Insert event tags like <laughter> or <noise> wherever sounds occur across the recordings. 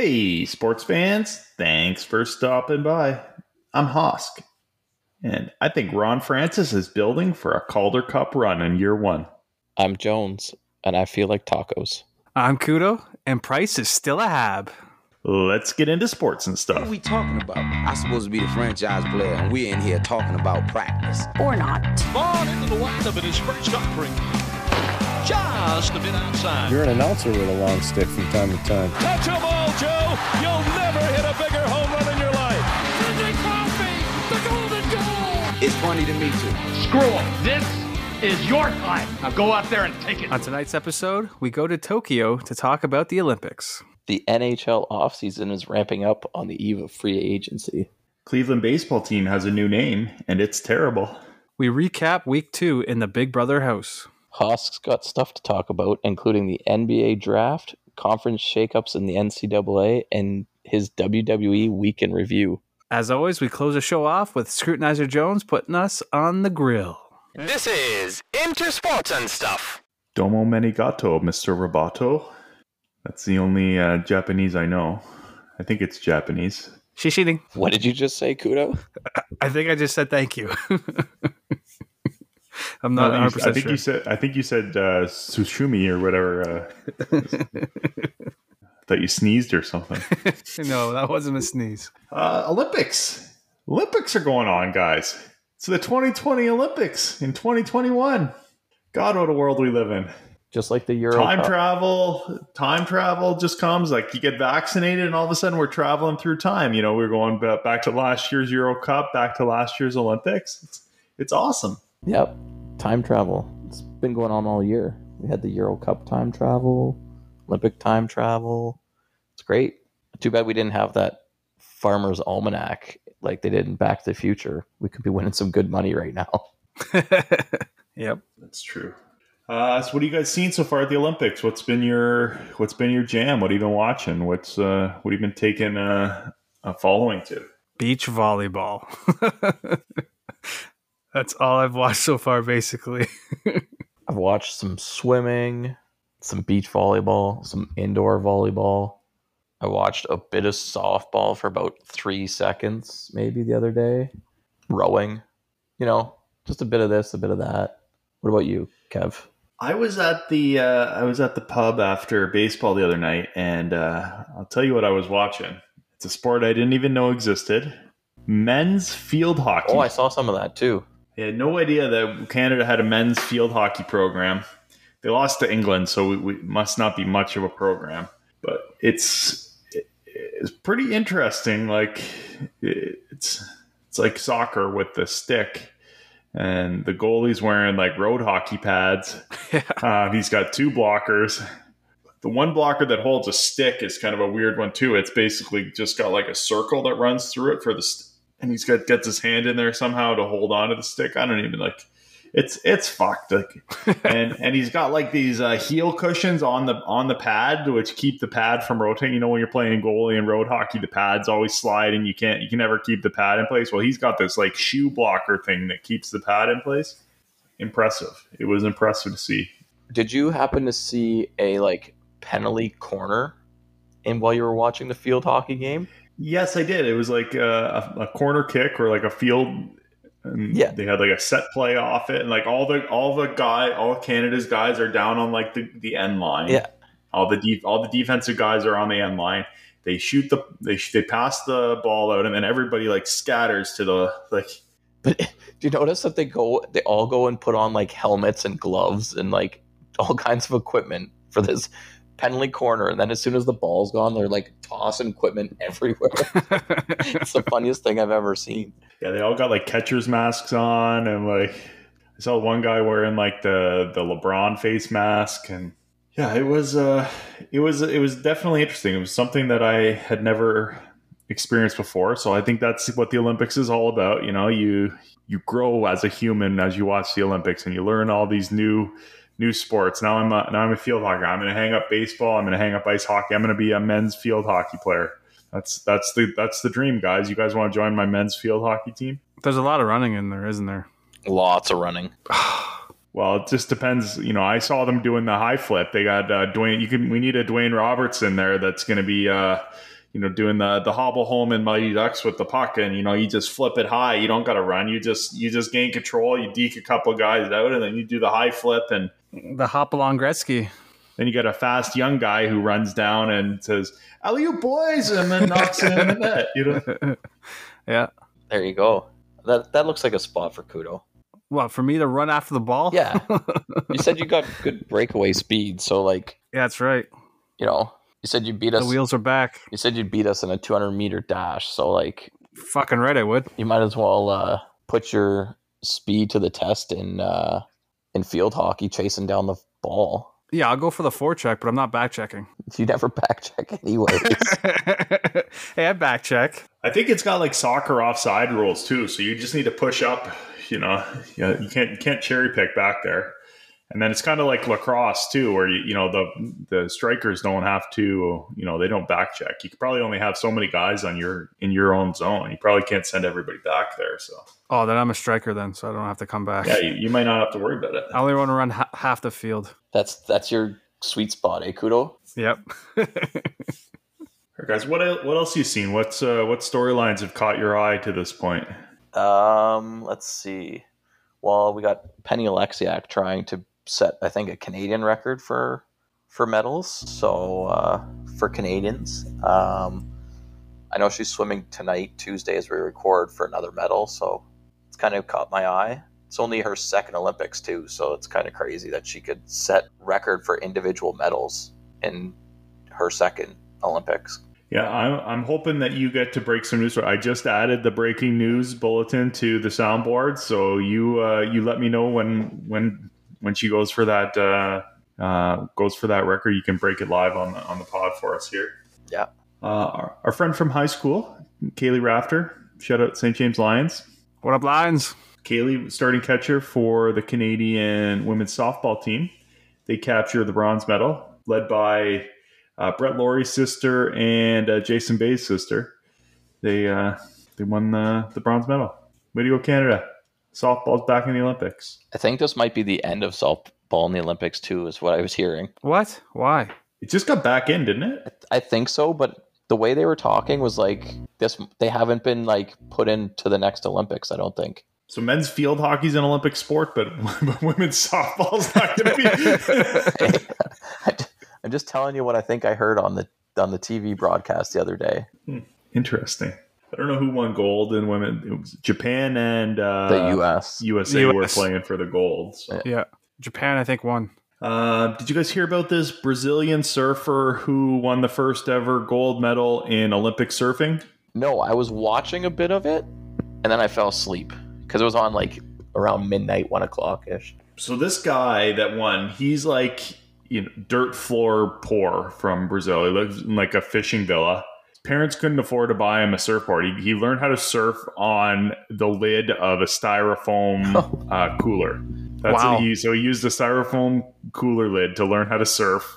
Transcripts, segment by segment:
Hey, sports fans, thanks for stopping by. I'm Hosk, and I think Ron Francis is building for a Calder Cup run in year one. I'm Jones, and I feel like tacos. I'm Kudo, and Price is still a hab. Let's get into sports and stuff. What are we talking about? I'm supposed to be the franchise player, and we're in here talking about practice. or not. Ball into the windup and his first got. Just a bit outside. You're an announcer with a long stick from time to time. Touch a ball, Joe. You'll never hit a bigger home run in your life. Sidney Crosby, the golden goal. It's funny to me too. Screw 'em. This is your time. Now go out there and take it. On tonight's episode, we go to Tokyo to talk about the Olympics. The NHL offseason is ramping up on the eve of free agency. Cleveland baseball team has a new name, and it's terrible. We recap week two in the Big Brother house. Hosk's got stuff to talk about, including the NBA draft, conference shakeups in the NCAA, and his WWE week in review. As always, we close the show off with Scrutinizer Jones putting us on the grill. This is Into Sports and Stuff. Domo Menigato, Mr. Roboto. That's the only uh, Japanese I know. I think it's Japanese. She's cheating. What did you just say, Kudo? <laughs> I think I just said thank you. <laughs> <laughs> I'm not No, you- 100% I think sure. you said I think you said uh, sushumi or whatever. Uh, <laughs> that you sneezed or something. <laughs> no, that wasn't a sneeze. Uh, Olympics. Olympics are going on, guys. It's the 2020 Olympics in 2021. God, what a world we live in. Just like the Euro Time Cup. travel, time travel just comes. Like you get vaccinated, and all of a sudden we're traveling through time. You know, we're going back to last year's Euro Cup, back to last year's Olympics. It's, it's awesome. Yep. Time travel. It's been going on all year. We had the Euro Cup time travel, Olympic time travel. It's great. Too bad we didn't have that Farmer's Almanac like they did in Back to the Future. We could be winning some good money right now. <laughs> yep. That's true. Uh, so, what have you guys seen so far at the Olympics? What's been your What's been your jam? What have you been watching? What's uh, What have you been taking uh, a following to? Beach volleyball. <laughs> That's all I've watched so far, basically. <laughs> I've watched some swimming, some beach volleyball, some indoor volleyball. I watched a bit of softball for about three seconds, maybe the other day. Rowing, you know, just a bit of this, a bit of that. What about you, Kev? I was at the uh, I was at the pub after baseball the other night, and uh, I'll tell you what I was watching. It's a sport I didn't even know existed. Men's field hockey. Oh, I saw some of that too. I had no idea that Canada had a men's field hockey program. They lost to England, so we, we must not be much of a program. But it's it's pretty interesting. Like it's it's like soccer with the stick, and the goalie's wearing like road hockey pads. <laughs> Uh, he's got two blockers. The one blocker that holds a stick is kind of a weird one too. It's basically just got like a circle that runs through it for the, st- and he's got gets his hand in there somehow to hold on to the stick. I don't even like. It's it's fucked. Like, <laughs> and and he's got like these uh, heel cushions on the on the pad, which keep the pad from rotating. You know, when you're playing goalie in road hockey, the pads always slide, and you can't you can never keep the pad in place. Well, he's got this like shoe blocker thing that keeps the pad in place. Impressive. It was impressive to see. Did you happen to see a like penalty corner in while you were watching the field hockey game? Yes, I did. It was like uh, a, a corner kick or like a field. And Yeah. they had like a set play off it, and like all the all the guy, all Canada's guys are down on like the, the end line. Yeah. all the def- all the defensive guys are on the end line. They shoot the they sh- they pass the ball out, and then everybody like scatters to the like. <laughs> But do you notice that they go they all go and put on like helmets and gloves and like all <laughs> kinds of equipment for this penalty corner and then as soon as the ball's gone they're like tossing equipment <laughs> everywhere. it's the funniest thing I've ever seen. Yeah, they all got like catcher's masks on, and like I saw one guy wearing like the the LeBron face mask, and yeah, it was uh, it was it was definitely interesting. It was something that I had never experienced before, so I think that's what the Olympics is all about. You know, you you grow as a human as you watch the Olympics, and you learn all these new new sports. Now I'm a, now I'm a field hockey. I'm going to hang up baseball. I'm going to hang up ice hockey. I'm going to be a men's field hockey player. That's that's the that's the dream, guys. You guys want to join my men's field hockey team? There's a lot of running in there, isn't there? Lots of running. <sighs> Well, it just depends. You know, I saw them doing the high flip. They got uh, Dwayne. You can. We need a Dwayne Robertson there. That's going to be, uh, you know, doing the the hobble home in Mighty Ducks with the puck, and you know, you just flip it high. You don't got to run. You just you just gain control. You deke a couple guys out, and then you do the high flip, and The hop along Gretzky. then you got a fast young guy who runs down and says, "Alley you boys," and then knocks it in the <laughs> net. You know, <laughs> Yeah. There you go. That that looks like a spot for Kudo. What for me to run after the ball? Yeah. <laughs> You said you got good breakaway speed, so like yeah, that's right. you know, you said you beat us. The wheels are back. You said you'd beat us in a 200 meter dash, so like Fucking right, I would. you might as well uh, put your speed to the test in uh, in field hockey, chasing down the ball. Yeah, I'll go for the forecheck, but I'm not back checking. <laughs> You never back check anyways. <laughs> hey, I back check. I think it's got like soccer offside rules too. So you just need to push up. You know, yeah, you can't you can't cherry pick back there. And then it's kind of like lacrosse too, where you you know the the strikers don't have to you know they don't back check. You could probably only have so many guys on your in your own zone. You probably can't send everybody back there. So Oh, then I'm a striker then, so I don't have to come back. yeah, you, you might not have to worry about it. I only want to run ha- half the field. that's that's your sweet spot, eh, Kudo? Yep. All right, <laughs> guys, what el- what else you seen? What's uh, what storylines have caught your eye to this point? Um, let's see. Well, we got Penny Oleksiak trying to set, I think, a Canadian record for for medals. So uh, for Canadians, um, I know she's swimming tonight, Tuesday, as we record, for another medal. So it's kind of caught my eye. It's only her second Olympics too, so it's kind of crazy that she could set record for individual medals in her second Olympics. Yeah, I'm, I'm hoping that you get to break some news. I just added the breaking news bulletin to the soundboard, so you uh, you let me know when when when she goes for that uh, uh, goes for that record. You can break it live on the on the pod for us here. Yeah. Uh, our, our friend from high school, Kaleigh Rafter, shout out St. James Lions. What up, Lions? Kaleigh, starting catcher for the Canadian women's softball team. They captured the bronze medal, led by uh, Brett Lawrie's sister and uh, Jason Bay's sister. They uh, they won the, the bronze medal. Way to go, Canada! Softball's back in the Olympics. I think this might be the end of softball in the Olympics too, is what I was hearing. What? Why? It just got back in, didn't it? I think so, but the way they were talking was like this. They haven't been like put into the next Olympics. I don't think. So men's field hockey's an Olympic sport, but, <laughs> but women's softball's not going to be. <laughs> I'm just telling you what I think I heard on the on the TV broadcast the other day. Hmm. Interesting. I don't know who won gold in women. It was Japan and uh, The U.S. USA were US. playing for the gold. So. Yeah. Japan, I think, won. Uh, did you guys hear about this Brazilian surfer who won the first ever gold medal in Olympic surfing? No, I was watching a bit of it, and then I fell asleep because it was on like around midnight, one o'clock ish. So this guy that won, he's like you know dirt floor poor from Brazil. He lives in like a fishing villa. Parents couldn't afford to buy him a surfboard. He, he learned how to surf on the lid of a styrofoam <laughs> uh, cooler. That's Wow. he. So he used a styrofoam cooler lid to learn how to surf.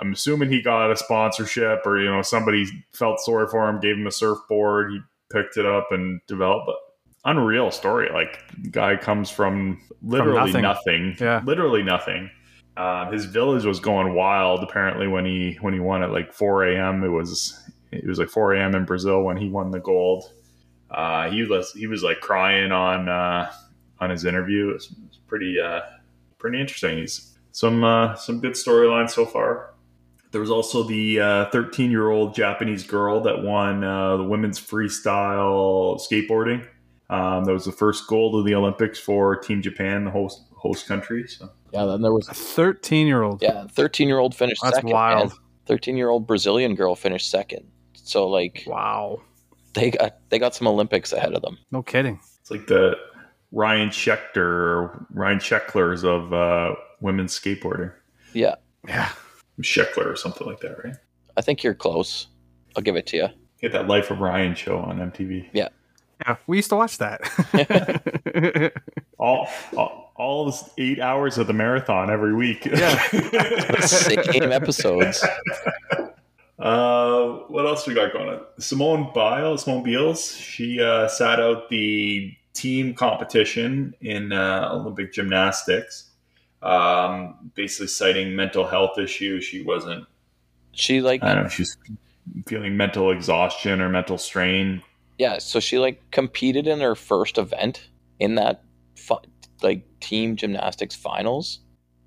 I'm assuming he got a sponsorship or you know somebody felt sorry for him, gave him a surfboard. He picked it up and developed. it. Unreal story. Like guy comes from literally nothing. nothing. Yeah. literally nothing. Uh, his village was going wild apparently when he when he won at like 4 a.m. It was it was like 4 a.m. in Brazil when he won the gold. Uh, he was he was like crying on uh, on his interview. It was, it was pretty uh, pretty interesting. He's some uh, some good storylines so far. There was also the 13 year old Japanese girl that won uh, the women's freestyle skateboarding. Um, that was the first gold of the Olympics for Team Japan, the host host country. So Yeah, then there was A 13 year old. yeah, thirteen year old finished That's second. wild. Thirteen year old Brazilian girl finished second. So like Wow. they got they got some Olympics ahead of them. No kidding. it's like the Ryan Schechter, or Ryan Shecklers of uh, women's skateboarding. Yeah, Yeah. Sheckler or something like that, right? I think you're close. I'll give it to you. Get that Life of Ryan show on MTV. Yeah. Yeah. We used to watch that. <laughs> All, all, all this eight hours of the marathon every week. Yeah. <laughs> Same episodes. <laughs> Uh, what else we got going on? Simone Biles, Simone Biles, she uh, sat out the team competition in uh, Olympic gymnastics. um, basically citing mental health issues. She wasn't. She like I don't know. She's feeling mental exhaustion or mental strain. yeah, so she like competed in her first event in that fu- like team gymnastics finals,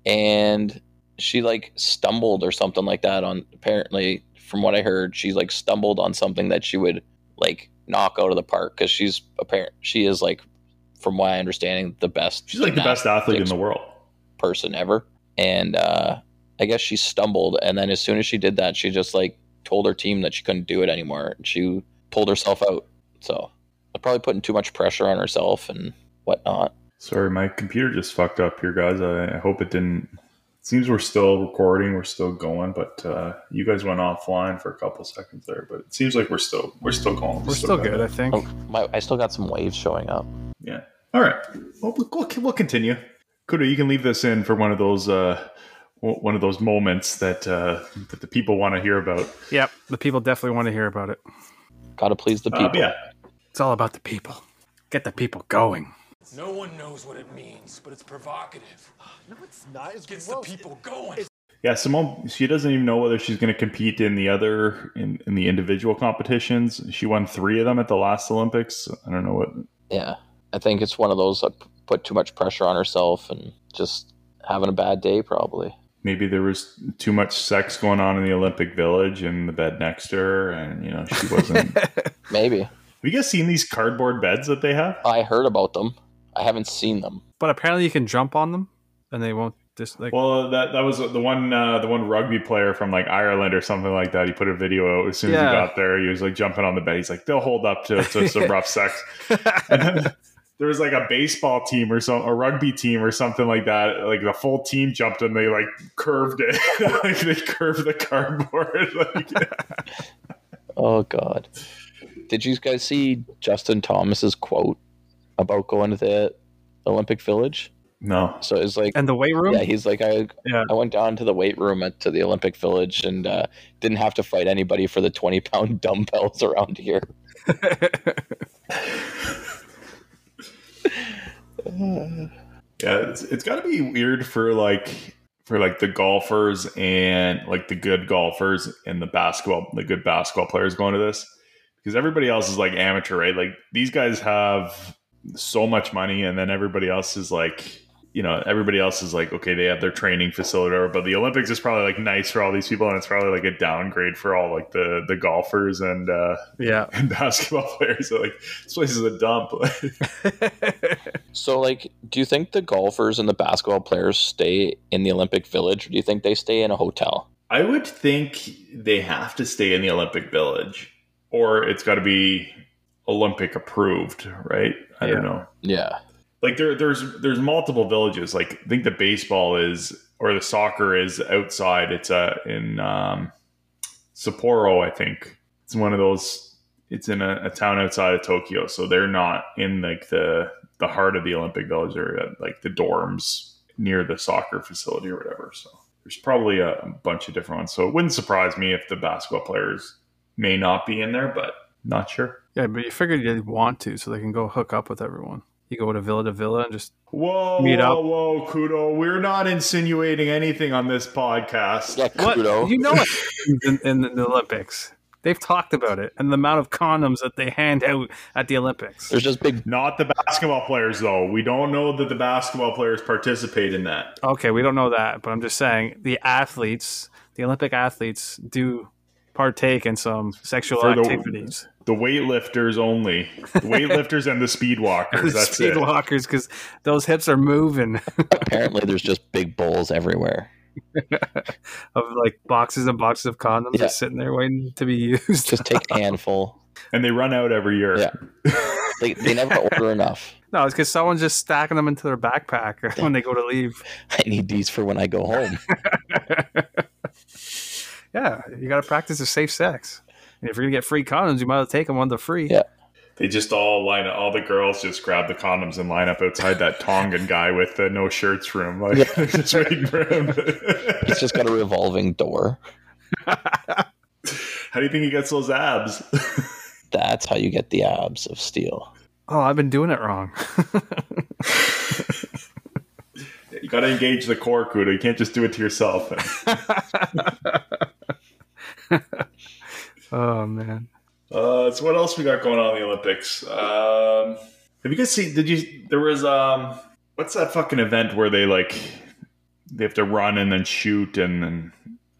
and she like stumbled or something like that on apparently from what I heard she like stumbled on something that she would like knock out of the park because she's apparent she is like from my understanding the best She's like the best athlete in the world. person ever. And uh, I guess she stumbled, and then as soon as she did that, she just like told her team that she couldn't do it anymore. And she pulled herself out. So probably putting too much pressure on herself and whatnot. Sorry, my computer just fucked up here, guys. I, I hope it didn't. It seems we're still recording, we're still going, but uh, you guys went offline for a couple seconds there. But it seems like we're still we're still going. We're still got good, it. I think. Oh, my, I still got some waves showing up. Yeah. All right. Well, we'll, we'll, we'll continue. Kudo, you can leave this in for one of those uh, one of those moments that uh, that the people want to hear about. Yep, the people definitely want to hear about it. Got to please the Uh, people. yeah. It's all about the people. Get the people going. No one knows what it means, but it's provocative. No, it's not. It's Gets gross. the people going. Yeah, Simone. She doesn't even know whether she's going to compete in the other in, in the individual competitions. She won three of them at the last Olympics. I don't know what. Yeah. I think it's one of those that put too much pressure on herself and just having a bad day, probably. Maybe there was too much sex going on in the Olympic Village in the bed next to her, and you know she wasn't. <laughs> Maybe. Have Maybe. you guys seen these cardboard beds that they have? I heard about them. I haven't seen them. But apparently you can jump on them and they won't just like Well, that that was the one uh, the one rugby player from like Ireland or something like that. He put a video out as soon as he got there. He was like jumping on the bed. He's like, they'll hold up to, to some <laughs> rough sex. And <laughs> then there was like a baseball team or some a rugby team or something like that. Like the full team jumped and they like curved it. <laughs> like they curved the cardboard. like, Oh God! Did you guys see Justin Thomas's quote about going to the Olympic Village? no. So it's like, and the weight room. yeah, he's like, I, Yeah. I went down to the weight room at to the Olympic Village and uh, didn't have to fight anybody for the twenty pound <laughs> dumbbells around here. <laughs> Yeah, it's, it's got to be weird for like for like the golfers and like the good golfers and the basketball the good basketball players going to this because everybody else is like amateur, right? Like these guys have so much money, and then everybody else is like. You know, everybody else is like, okay, they have their training facility, or whatever, but the Olympics is probably like nice for all these people, and it's probably like a downgrade for all like the the golfers and uh, yeah. <laughs> and basketball players. So, like this place is a dump. <laughs> So, like, do you think the golfers and the basketball players stay in the Olympic Village, or do you think they stay in a hotel? I would think they have to stay in the Olympic Village, or it's got to be Olympic approved, right? I don't know. Yeah, Like there, there's there's multiple villages. Like I think the baseball is or the soccer is outside. It's uh, in um, Sapporo, I think. It's one of those. It's in a, a town outside of Tokyo, so they're not in like the the heart of the Olympic Village or like the dorms near the soccer facility or whatever. So there's probably a, a bunch of different ones. So it wouldn't surprise me if the basketball players may not be in there, but not sure. Yeah, but you figured you'd want to so they can go hook up with everyone. You go to villa to villa and just Whoa, Meet whoa, up. whoa, Kudo. We're not insinuating anything on this podcast. yeah, what kudo. you know it <laughs> in, in the Olympics. They've talked about it and the amount of condoms that they hand out at the Olympics. There's just big. Not the basketball players, though. We don't know that the basketball players participate in that. Okay, we don't know that, but I'm just saying the athletes, the Olympic athletes, do partake in some sexual For the- activities. The weightlifters only. The weightlifters and the speed walkers. <laughs> The That's speed it. walkers, because those hips are moving <laughs> Apparently, there's just big bowls everywhere. of like boxes and boxes of condoms Yeah. just sitting there waiting to be used. Just take a <laughs> handful. And they run out every year. Yeah. They, they never order enough. no, it's because someone's just stacking them into their backpack when they go to leave. I need these for when I go home. Yeah, you got to practice a safe sex. And if you're gonna get free condoms, you might as well take them when they're free. Yeah. They just all line up. All the girls just grab the condoms and line up outside that Tongan guy with the no shirts room. Like, <laughs> they're just waiting for him. <laughs> It's just got a revolving door. How do you think he gets those abs? <laughs> That's how you get the abs of steel. Oh, I've been doing it wrong. You got to engage the core, Kudo. You can't just do it to yourself. <laughs> oh man. Uh, so what else we got going on in the Olympics? Um, have you guys seen? Did you? There was um, what's that fucking event where they like they have to run and then shoot and then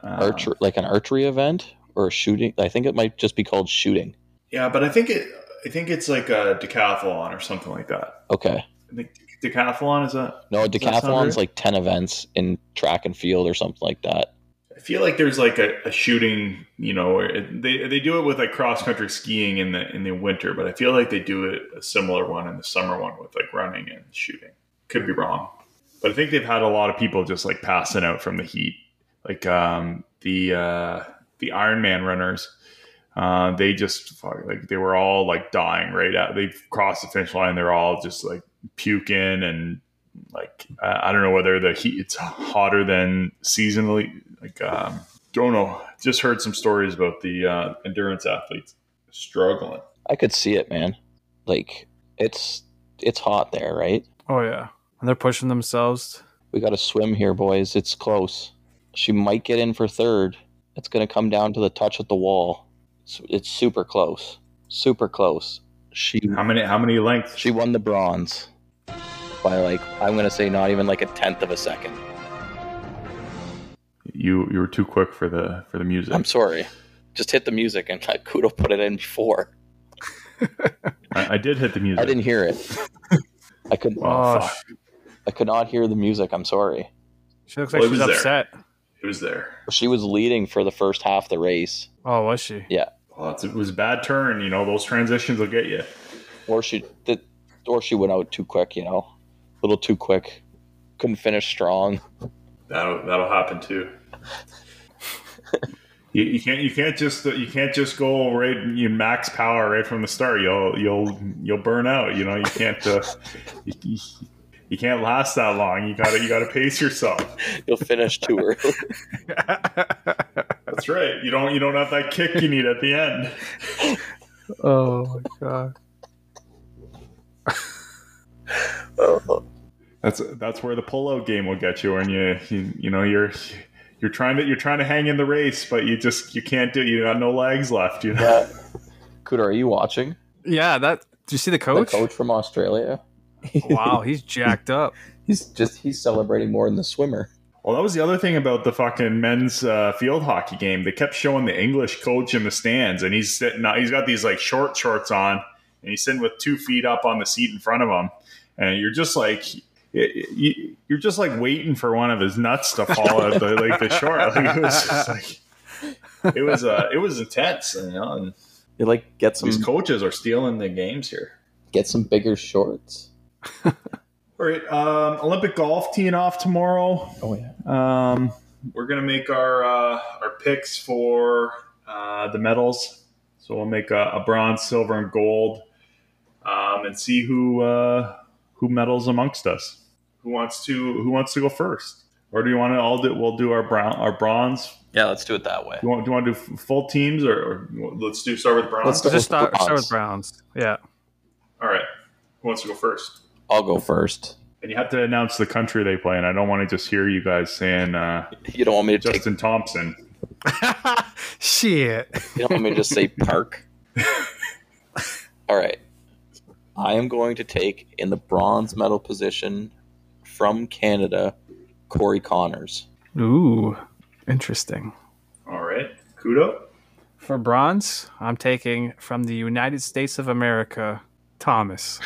uh, Archer, like an archery event or a shooting. I think it might just be called shooting. Yeah, but I think it. I think it's like a decathlon or something like that. Okay. I think decathlon is that. No, Does that decathlon's like 10 events in track and field or something like that. I feel like there's like a, a shooting, you know, they they do it with like cross country skiing in the in the winter, but I feel like they do it a similar one in the summer one with like running and shooting. Could be wrong, but I think they've had a lot of people just like passing out from the heat, like um, the uh, the Ironman runners. Uh, they just fuck, like they were all like dying right out. They crossed the finish line. They're all just like puking and like uh, I don't know whether the heat it's hotter than seasonally. Like um, don't know. Just heard some stories about the uh, endurance athletes struggling. I could see it, man. Like it's it's hot there, right? Oh yeah. And they're pushing themselves. We got to swim here, boys. It's close. She might get in for third. It's going to come down to the touch at the wall. It's, it's super close. Super close. She How many? How many lengths? she won the bronze by like I'm going to say not even like a tenth of a second. You you were too quick for the for the music. I'm sorry. Just hit the music and let Kudo put it in before. I, I did hit the music. I didn't hear it. I could Oh, Oh. I could not hear the music. I'm sorry. She looks like it she's was there. upset. It was there. She was leading for the first half of the race, Oh, was she? Well, it was a bad turn. You know those transitions will get you. or she did, or she went out too quick. You know, a little too quick. Couldn't finish strong. That'll that'll happen too. You, you can't you can't just you can't just go right you max power right from the start. You'll you'll you'll burn out. You know you can't uh, you, you, you can't last that long. You gotta you gotta pace yourself. You'll finish too early. <laughs> That's right. You don't you don't have that kick you need at the end. oh my god. That's that's where the pullout game will get you when you you, you know you're you're trying to you're trying to hang in the race, but you just you can't do. It. You got no legs left. You know. Yeah. Kuda, are you watching? Yeah, that Do you see the coach? The coach from Australia. <laughs> wow, he's jacked up. He's just he's celebrating more than the swimmer. Well, that was the other thing about the fucking men's uh, field hockey game. They kept showing the English coach in the stands, and he's sitting. He's got these like short shorts on, and he's sitting with two feet up on the seat in front of him, and you're just like. You- You're just like waiting for one of his nuts to fall out the like the short. <laughs> Like, it was just like it was uh, it was intense, you know. And You like get some these coaches are stealing the games here. get some bigger shorts. <laughs> All right, um, Olympic golf teeing off tomorrow. Oh yeah. Um, we're gonna make our uh, our picks for uh, the medals. So we'll make a, a bronze, silver, and gold, um, and see who uh, who medals amongst us. Who wants to Who wants to go first? Or do you want to all do? We'll do our brown, our bronze. Yeah, let's do it that way. Do you want, do you want to do full teams, or, or let's do start with bronze? Let's Just start, Browns. start with bronze. Yeah. all right. Who wants to go first? I'll go first. And you have to announce the country they play in. I don't want to just hear you guys saying uh, <laughs> You don't want me to take Justin Thompson. <laughs> Shit. You don't want me to just say <laughs> park? All right. I am going to take in the bronze medal position from Canada, Corey Conners. Ooh, interesting. All right. Kudo. For bronze, I'm taking from the United States of America, Thomas.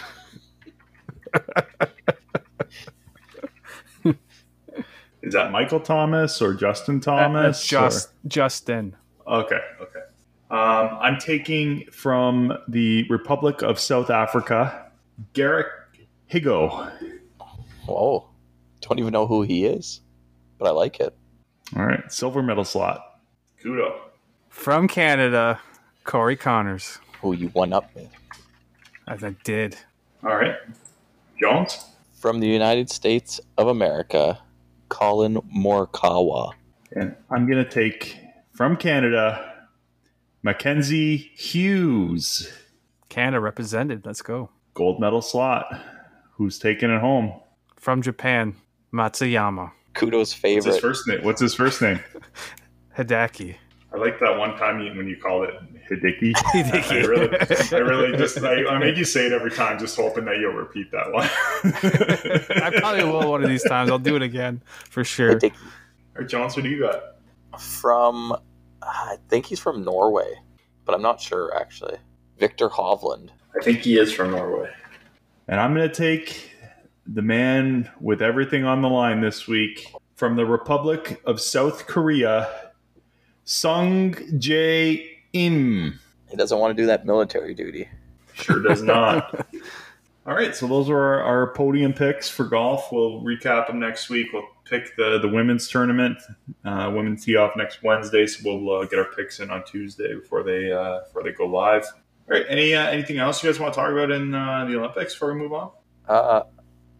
Is that Michael Thomas or Justin Uh, Thomas? just Justin. okay, okay. Um, I'm taking from the Republic of South Africa, Garrick Higgo. Whoa. Don't even know who he is, but I like it. All right, silver medal slot. Kudo. From Canada, Corey Conners. Who you one up me. As I did. All right, Jones. From the United States of America, Collin Morikawa. And I'm gonna take from Canada, Mackenzie Hughes, Canada represented. Let's go. gold medal slot. Who's taking it home? From Japan, Matsuyama. Kudo's favorite. What's his favorite. first name? What's his first name? <laughs> Hideki. I like that one time you, when you called it Hideki. <laughs> Hideki. I really, I really <laughs> just I, I make you say it every time, just hoping that you'll repeat that one. I probably will one of these times. I'll do it again for sure. Hideki. All right, Jones, what do you got? From, I think he's from Norway, but I'm not sure actually. Viktor Hovland. I think he is from Norway. And I'm going to take the man with everything on the line this week from the Republic of South Korea, Sung Jae Im. He doesn't want to do that military duty. Sure does not. <laughs> All right, so those are our, our podium picks for golf. We'll recap them next week. We'll pick the, the women's tournament. Uh, women tee off next Wednesday, so we'll uh, get our picks in on Tuesday before they uh, before they go live. All right, any uh, anything else you guys want to talk about in uh, the Olympics before we move on? Uh,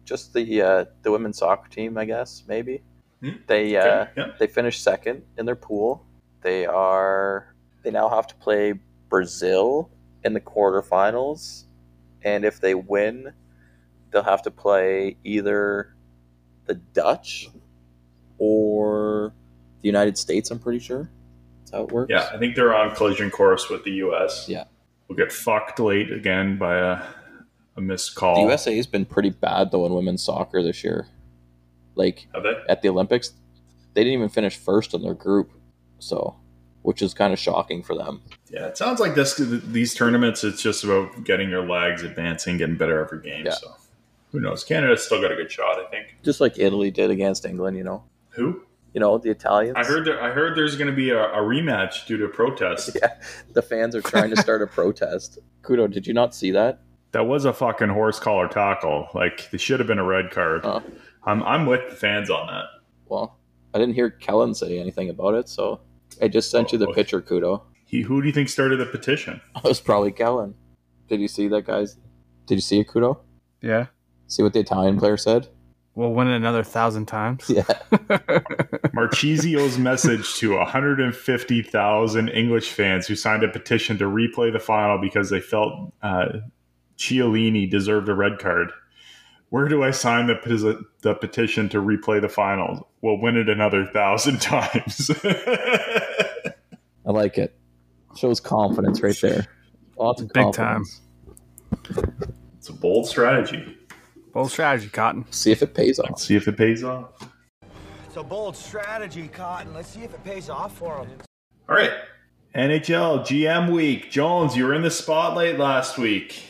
just the uh, the women's soccer team, I guess. Maybe Hmm. they uh, yeah. they finished second in their pool. They are they now have to play Brazil in the quarterfinals, and if they win, they'll have to play either the Dutch or the United States. I'm pretty sure that's how it works. Yeah, I think they're on collision course with the U.S. Yeah. we'll get fucked late again by a, a missed call. The USA has been pretty bad though in women's soccer this year. Like Have they? at the Olympics, they didn't even finish first in their group, so which is kind of shocking for them. Yeah, it sounds like this. These tournaments, it's just about getting your legs, advancing, getting better every game. Yeah. So who knows? Canada's still got a good shot, I think. Just like Italy did against England, you know. Who? You know the Italians. I heard. There, I heard there's going to be a, a rematch due to protest. <laughs> Yeah, the fans are trying to start a protest. Kudo, did you not see that? That was a fucking horse collar tackle. Like, there should have been a red card. Uh, I'm, I'm with the fans on that. well, I didn't hear Kellen say anything about it, so I just sent you the Oh. picture, Kudo. He, who do you think started the petition? <laughs> It was probably Kellen. Did you see that, guys? Did you see it, Kudo? Yeah. See what the Italian player said? We'll win it another thousand times. Yeah. <laughs> Marchisio's message to 150,000 English fans who signed a petition to replay the final because they felt uh, Chiellini deserved a red card. Where do I sign the, the petition to replay the final? We'll win it another thousand <laughs> times. I like it. Shows confidence right there. Lots of Big confidence. it's a bold strategy. Bold strategy, Cotton. See if it pays off. Let's see if it pays off. It's a bold strategy, Cotton. Let's see if it pays off for him. All right. NHL GM week. Jones, you were in the spotlight last week.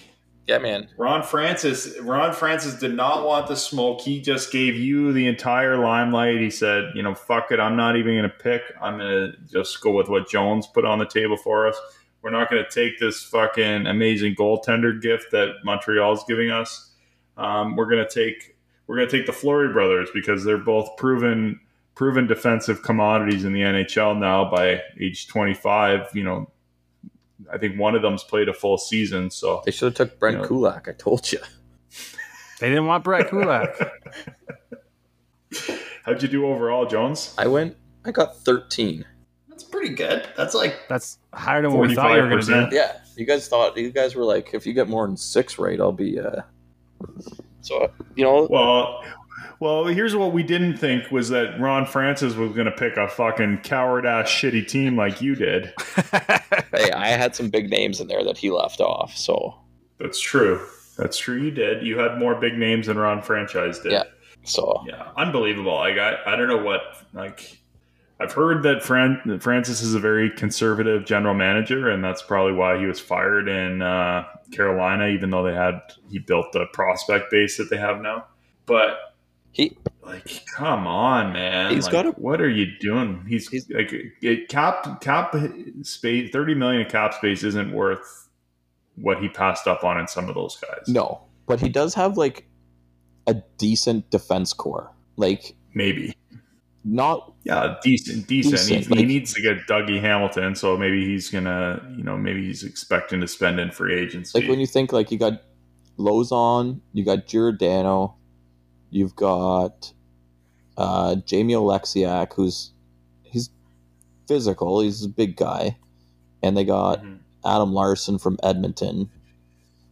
Yeah, man. Ron Francis Ron Francis did not want the smoke. He just gave you the entire limelight. He said, you know, fuck it, I'm not even gonna pick. I'm gonna just go with what Jones put on the table for us. We're not gonna take this fucking amazing goaltender gift that Montreal's giving us. Um, we're gonna take we're gonna take the Fleury brothers because they're both proven proven defensive commodities in the NHL now by age 25. You know, I think one of them's played a full season, so They should have took Brett Yeah. Kulak. I told you. <laughs> They didn't want Brett Kulak. <laughs> How'd you do overall, Jones? I went. I got 13. That's pretty good. That's like That's higher than what we thought you were going to do. Yeah, you guys thought you guys were like, if you get more than six right, I'll be. uh So you know, well. Well, here's what we didn't think was that Ron Francis was going to pick a fucking coward ass shitty team like you did. <laughs> hey, I had some big names in there that he left off. So That's true. That's true. You did. You had more big names than Ron Franchise did. Yeah. so Yeah, unbelievable. Like I, I don't know what like. I've heard that Fran- Francis is a very conservative general manager, and that's probably why he was fired in uh, Carolina, even though they had he built the prospect base that they have now. But he like, come on, man! He's Like, gotta- What are you doing? He's, He's- like it, cap cap space. Thirty million of cap space isn't worth what he passed up on in some of those guys. no, but he does have like a decent defense core. Like maybe. not Yeah, decent, decent. Decent, he, like- he needs to get Dougie Hamilton, so maybe he's gonna, you know, maybe he's expecting to spend in free agency. like when you think like you got Lauzon, you got Giordano, you've got uh, Jamie Oleksiak, who's he's physical, he's a big guy, and they got Mhm. Adam Larsson from Edmonton.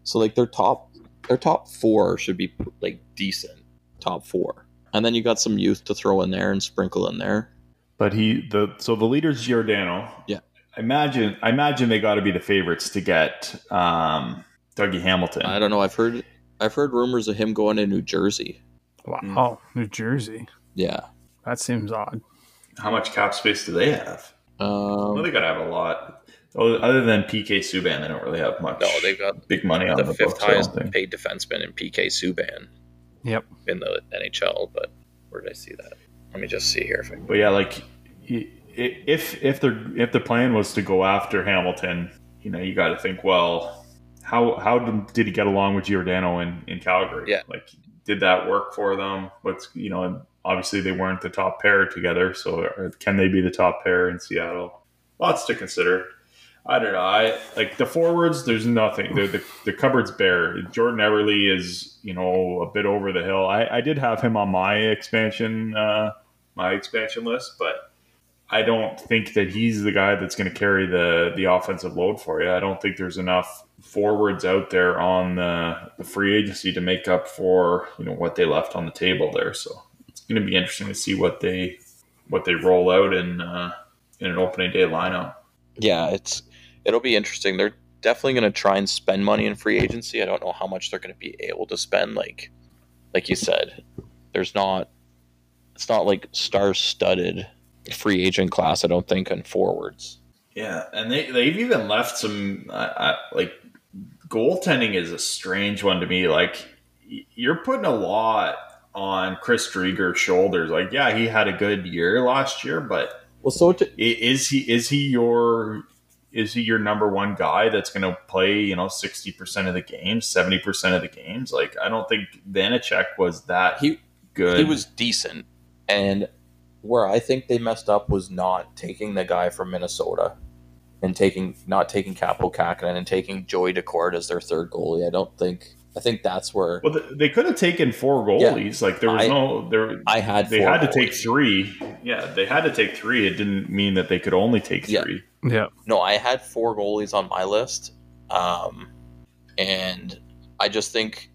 So like their top their top four should be like decent top four. And then you got some youth to throw in there and sprinkle in there. But he the so the leader's Giordano. Yeah. I imagine I imagine they got to be the favorites to get um, Dougie Hamilton. I don't know. I've heard I've heard rumors of him going to New Jersey. Wow, Mm. New Jersey. Yeah. That seems odd. How much cap space do they have? well, Um, they got to have a lot. Oh, Other than PK Subban, they don't really have much. no, they've got big money on the the, fifth books. Highest think. paid defenseman in PK Subban Yep. in the NHL. But where did I see that? Let me just see here if I But yeah, like i- i- if if their if the plan was to go after Hamilton, you know, you got to think, well, how how did he get along with Giordano in in Calgary? Yeah. like did that work for them? What's you know, obviously they weren't the top pair together, so can they be the top pair in Seattle? Lots to consider. I don't know. I like the forwards. There's nothing. The, the the cupboard's bare. Jordan Eberle is you know a bit over the hill. I, I did have him on my expansion uh, my expansion list, but I don't think that he's the guy that's going to carry the the offensive load for you. I don't think there's enough forwards out there on the, the free agency to make up for you know what they left on the table there. So it's going to be interesting to see what they what they roll out in uh, in an opening day lineup. yeah, it's it'll be interesting. They're definitely going to try and spend money in free agency. I don't know how much they're going to be able to spend. Like, like you said, there's not. It's not like star-studded free agent class. I don't think in forwards. Yeah, and they they've even left some uh, like goaltending is a strange one to me. Like you're putting a lot on Chris Driedger's shoulders. Like, yeah, he had a good year last year, but Well, so to, is he is he your is he your number one guy that's going to play you know sixty percent of the games, seventy percent of the games? Like, I don't think Vanecek was that He- good. he was decent, and where I think they messed up was not taking the guy from Minnesota and taking not taking Kaapo Kahkonen and taking Joey Daccord as their third goalie. I don't think. I think that's where well, they could have taken four goalies. Like there was I- no there. I had. they four had to take three. Yeah, they had to take three. It didn't mean that they could only take Yeah. three. Yeah. No, I had four goalies on my list, um, and I just think,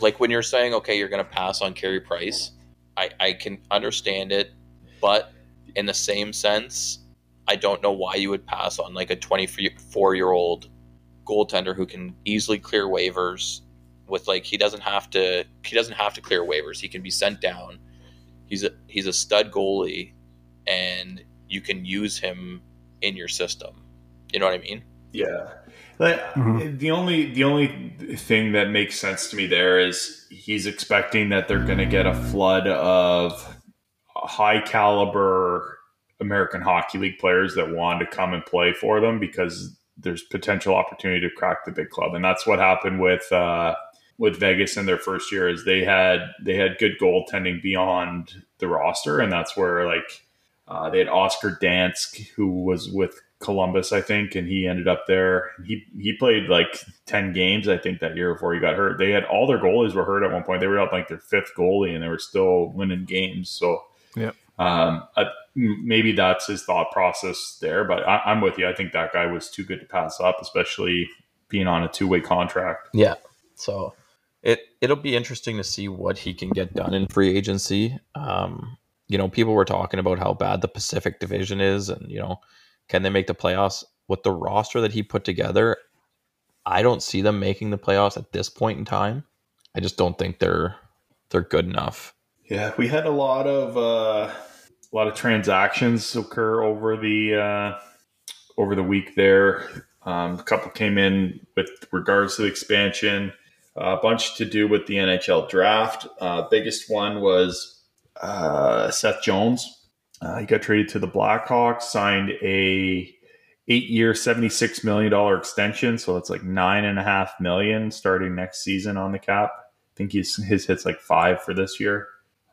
like when you're saying, okay, you're going to pass on Carey Price, I I can understand it, but in the same sense, I don't know why you would pass on like a 24 year old goaltender who can easily clear waivers with like he doesn't have to he doesn't have to clear waivers. He can be sent down. He's a he's a stud goalie, and you can use him in your system. You know what I mean? Yeah. But Mhm. the only the only thing that makes sense to me there is he's expecting that they're going to get a flood of high caliber American Hockey League players that want to come and play for them because there's potential opportunity to crack the big club, and that's what happened with uh, with Vegas in their first year. Is they had they had good goaltending beyond the roster, and that's where like uh, they had Oscar Dansk who was with Columbus, I think, and he ended up there. He he played like ten games, I think, that year before he got hurt. They had all their goalies were hurt at one point. They were up like their fifth goalie, and they were still winning games. So, Yep. um, maybe that's his thought process there. But I, I'm with you. I think that guy was too good to pass up, especially being on a two way contract. Yeah. So it it'll be interesting to see what he can get done in free agency. Um, you know, people were talking about how bad the Pacific Division is, and you know, can they make the playoffs with the roster that he put together? I don't see them making the playoffs at this point in time. I just don't think they're they're good enough. Yeah, we had a lot of uh, a lot of transactions occur over the uh, over the week. There, um, a couple came in with regards to the expansion. a bunch to do with the NHL draft. Uh, biggest one was uh, Seth Jones. Uh, he got traded to the Blackhawks, signed a eight-year, seventy-six million dollar extension. So it's like nine and a half million starting next season on the cap. I think his his hits like five for this year.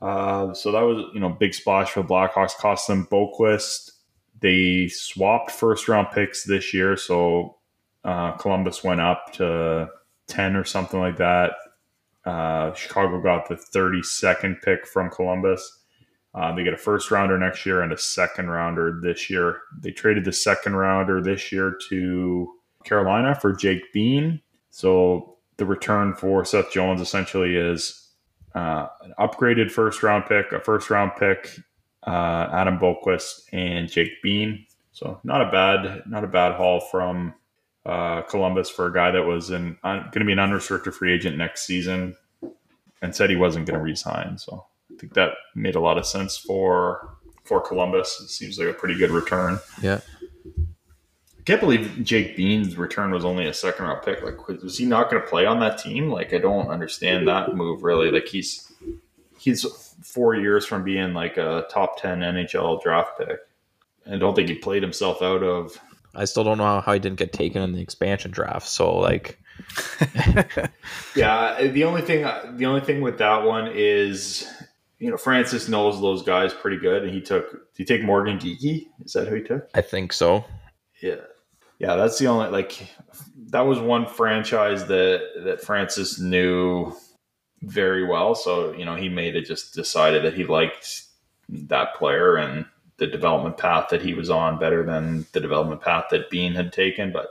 Uh, so that was you know big splash for the Blackhawks. Cost them Boqvist. They swapped first round picks this year, so uh, Columbus went up to ten or something like that. Uh, Chicago got the thirty second pick from Columbus. Uh, they get a first rounder next year and a second rounder this year. They traded the second rounder this year to Carolina for Jake Bean. So the return for Seth Jones essentially is uh, an upgraded first round pick, a first round pick, uh, Adam Boqvist, and Jake Bean. So not a bad not a bad haul from uh, Columbus for a guy that was in uh, going to be an unrestricted free agent next season, and said he wasn't going to resign. So I think that made a lot of sense for for Columbus. It seems like a pretty good return. Yeah. I can't believe Jake Bean's return was only a second round pick. Like, was he not going to play on that team? Like, I don't understand that move really. Like, he's he's four years from being like a top ten NHL draft pick. I don't think he played himself out of. I still don't know how he didn't get taken in the expansion draft. So like, <laughs> yeah, the only thing the only thing with that one is you know Francis knows those guys pretty good, and he took. Did he take Morgan Geekie? Is that who he took? I think so. Yeah, yeah. That's the only like that was one franchise that that Francis knew very well. So you know he made it just decided that he liked that player and the development path that he was on better than the development path that Bean had taken. But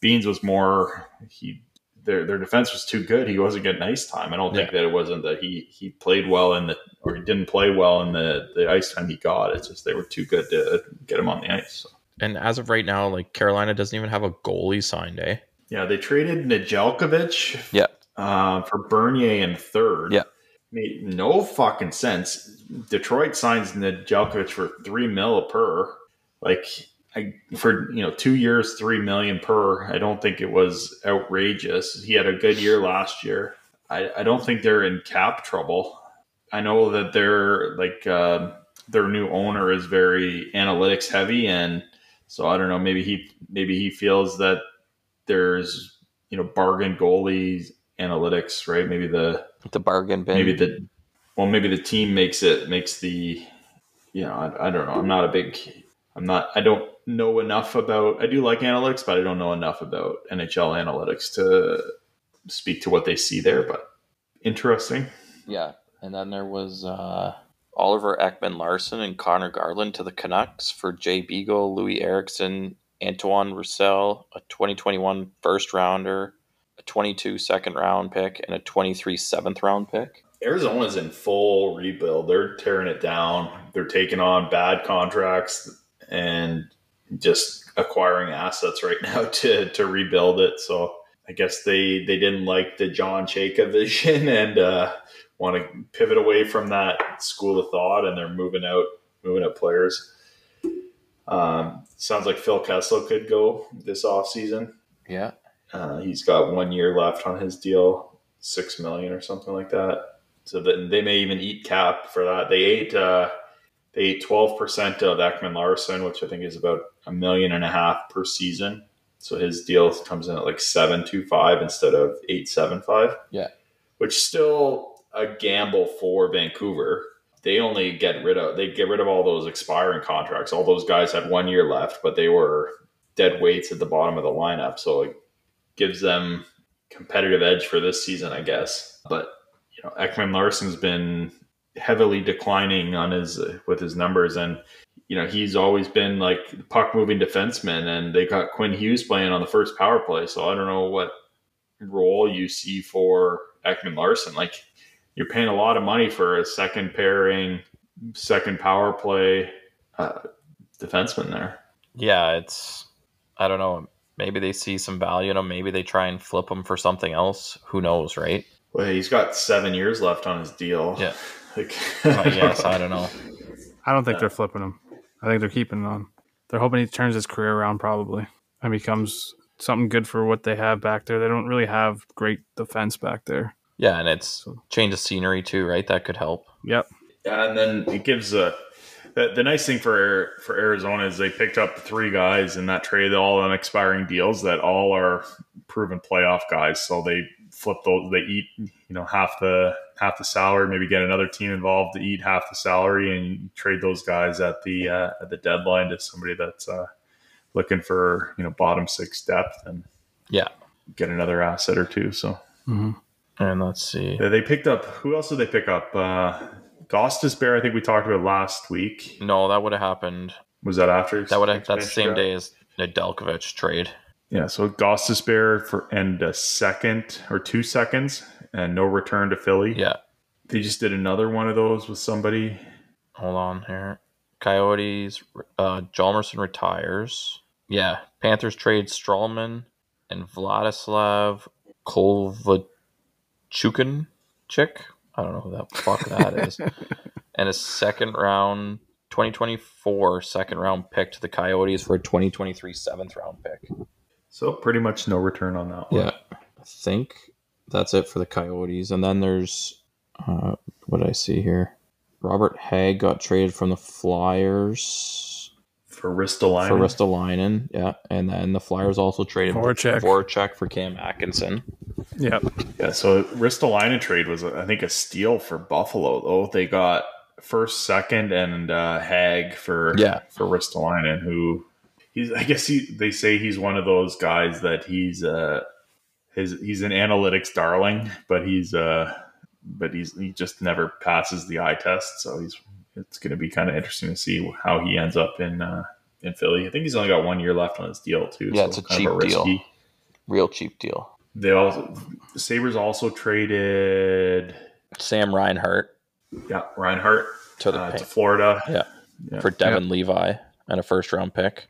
Beans was more he their their defense was too good. He wasn't getting ice time. I don't think that it wasn't that he he played well in the or he didn't play well in the the ice time he got. It's just they were too good to get him on the ice. So. And as of right now, like Carolina doesn't even have a goalie signed, eh? Yeah, they traded Nedeljkovic Yeah. uh, for Bernier in third. Yeah. Made no fucking sense. Detroit signs Nedeljkovic for three mil per. Like I, for you know two years, three million per. I don't think it was outrageous. He had a good year last year. I, I don't think they're in cap trouble. I know that they're like uh, their new owner is very analytics heavy, and so I don't know. Maybe he maybe he feels that there's you know bargain goalies analytics, right? Maybe the The bargain bin. maybe the well maybe the team makes it makes the you know I, I don't know i'm not a big i'm not i don't know enough about i do like analytics but i don't know enough about nhl analytics to speak to what they see there but interesting Yeah, and then there was uh, Oliver Ekman Larsson and Conor Garland to the Canucks for Jay Beagle, Loui Eriksson, Antoine Roussel, a 2021 first rounder, a 22 second round pick, and a 23 seventh round pick. arizona's in full rebuild. They're tearing it down. They're taking on bad contracts and just acquiring assets right <laughs> now to to rebuild it. So I guess they they didn't like the John Chayka vision <laughs> and uh, want to pivot away from that school of thought, and they're moving out moving out players. Um, sounds like Phil Kessel could go this offseason. Yeah. Uh, he's got one year left on his deal, six million or something like that. So that they may even eat cap for that. They ate uh, they ate twelve percent of Ekman Larsson, which I think is about a million and a half per season. So his deal comes in at like seven two five instead of eight seven five. Yeah. Which still a gamble for Vancouver. They only get rid of they get rid of all those expiring contracts. All those guys had one year left, but they were dead weights at the bottom of the lineup. So it gives them competitive edge for this season, I guess. But you know, Ekman Larsson's been heavily declining on his with his numbers and you know, he's always been like puck moving defenseman, and they got Quinn Hughes playing on the first power play. So I don't know what role you see for Ekman Larsson. Like you're paying a lot of money for a second pairing, second power play uh, defenseman there. Yeah, it's I don't know. Maybe they see some value in him. Maybe they try and flip him for something else. Who knows, right? Well, he's got seven years left on his deal. Yeah. <laughs> Like, Uh, yes, I don't know. <laughs> I don't think they're flipping him. I think they're keeping him on. They're hoping he turns his career around probably and becomes something good for what they have back there. They don't really have great defense back there. Yeah, and it's change of scenery too, right? That could help. Yep. Yeah, and then it gives a. The, the nice thing for for Arizona is they picked up three guys in that trade, all on expiring deals that all are proven playoff guys. So they flip those. They eat you know half the half the salary, maybe get another team involved to eat half the salary, and trade those guys at the uh, at the deadline to somebody that's uh, looking for you know bottom six depth and Yeah. get another asset or two. So And let's see. They picked up. Who else did they pick up? Uh, Gostisbehere. I think we talked about last week. No, that would have happened. Was that after? That would have that's the same draft? day as Nedeljkovic trade. Yeah. So Gostisbehere for and a second or two seconds and no return to Philly. Yeah. They just did another one of those with somebody. Hold on here. Coyotes, uh, Hjalmarsson retires. Yeah, Panthers trade Stralman and Vladislav Kovalchukin chick. I don't know who that fuck that is. <laughs> And a second round, 2024 second round pick to the Coyotes for a 2023 seventh round pick. So pretty much no return on that one. Yeah, I think that's it for the Coyotes. And then there's uh, what I see here? Robert Hagg got traded from the Flyers For Ristolainen. for Ristolainen. Yeah, and then the Flyers also traded Voracek. Voracek for Cam Atkinson. Yep. Yeah, so Ristolainen trade was, I think, a steal for Buffalo. Though they got first, second, and uh, Hagg for Yeah. for Ristolainen, who he's. I guess he they say he's one of those guys that he's uh his he's an analytics darling, but he's uh but he's he just never passes the eye test. So he's it's going to be kind of interesting to see how he ends up in uh in Philly. I think he's only got one year left on his deal too. Yeah, so it's a kind of cheap deal. Real cheap deal. They also Sabres also traded Sam Reinhart yeah Reinhart to the uh, to Florida. yeah, Yeah. for Devon Levi and a first round pick.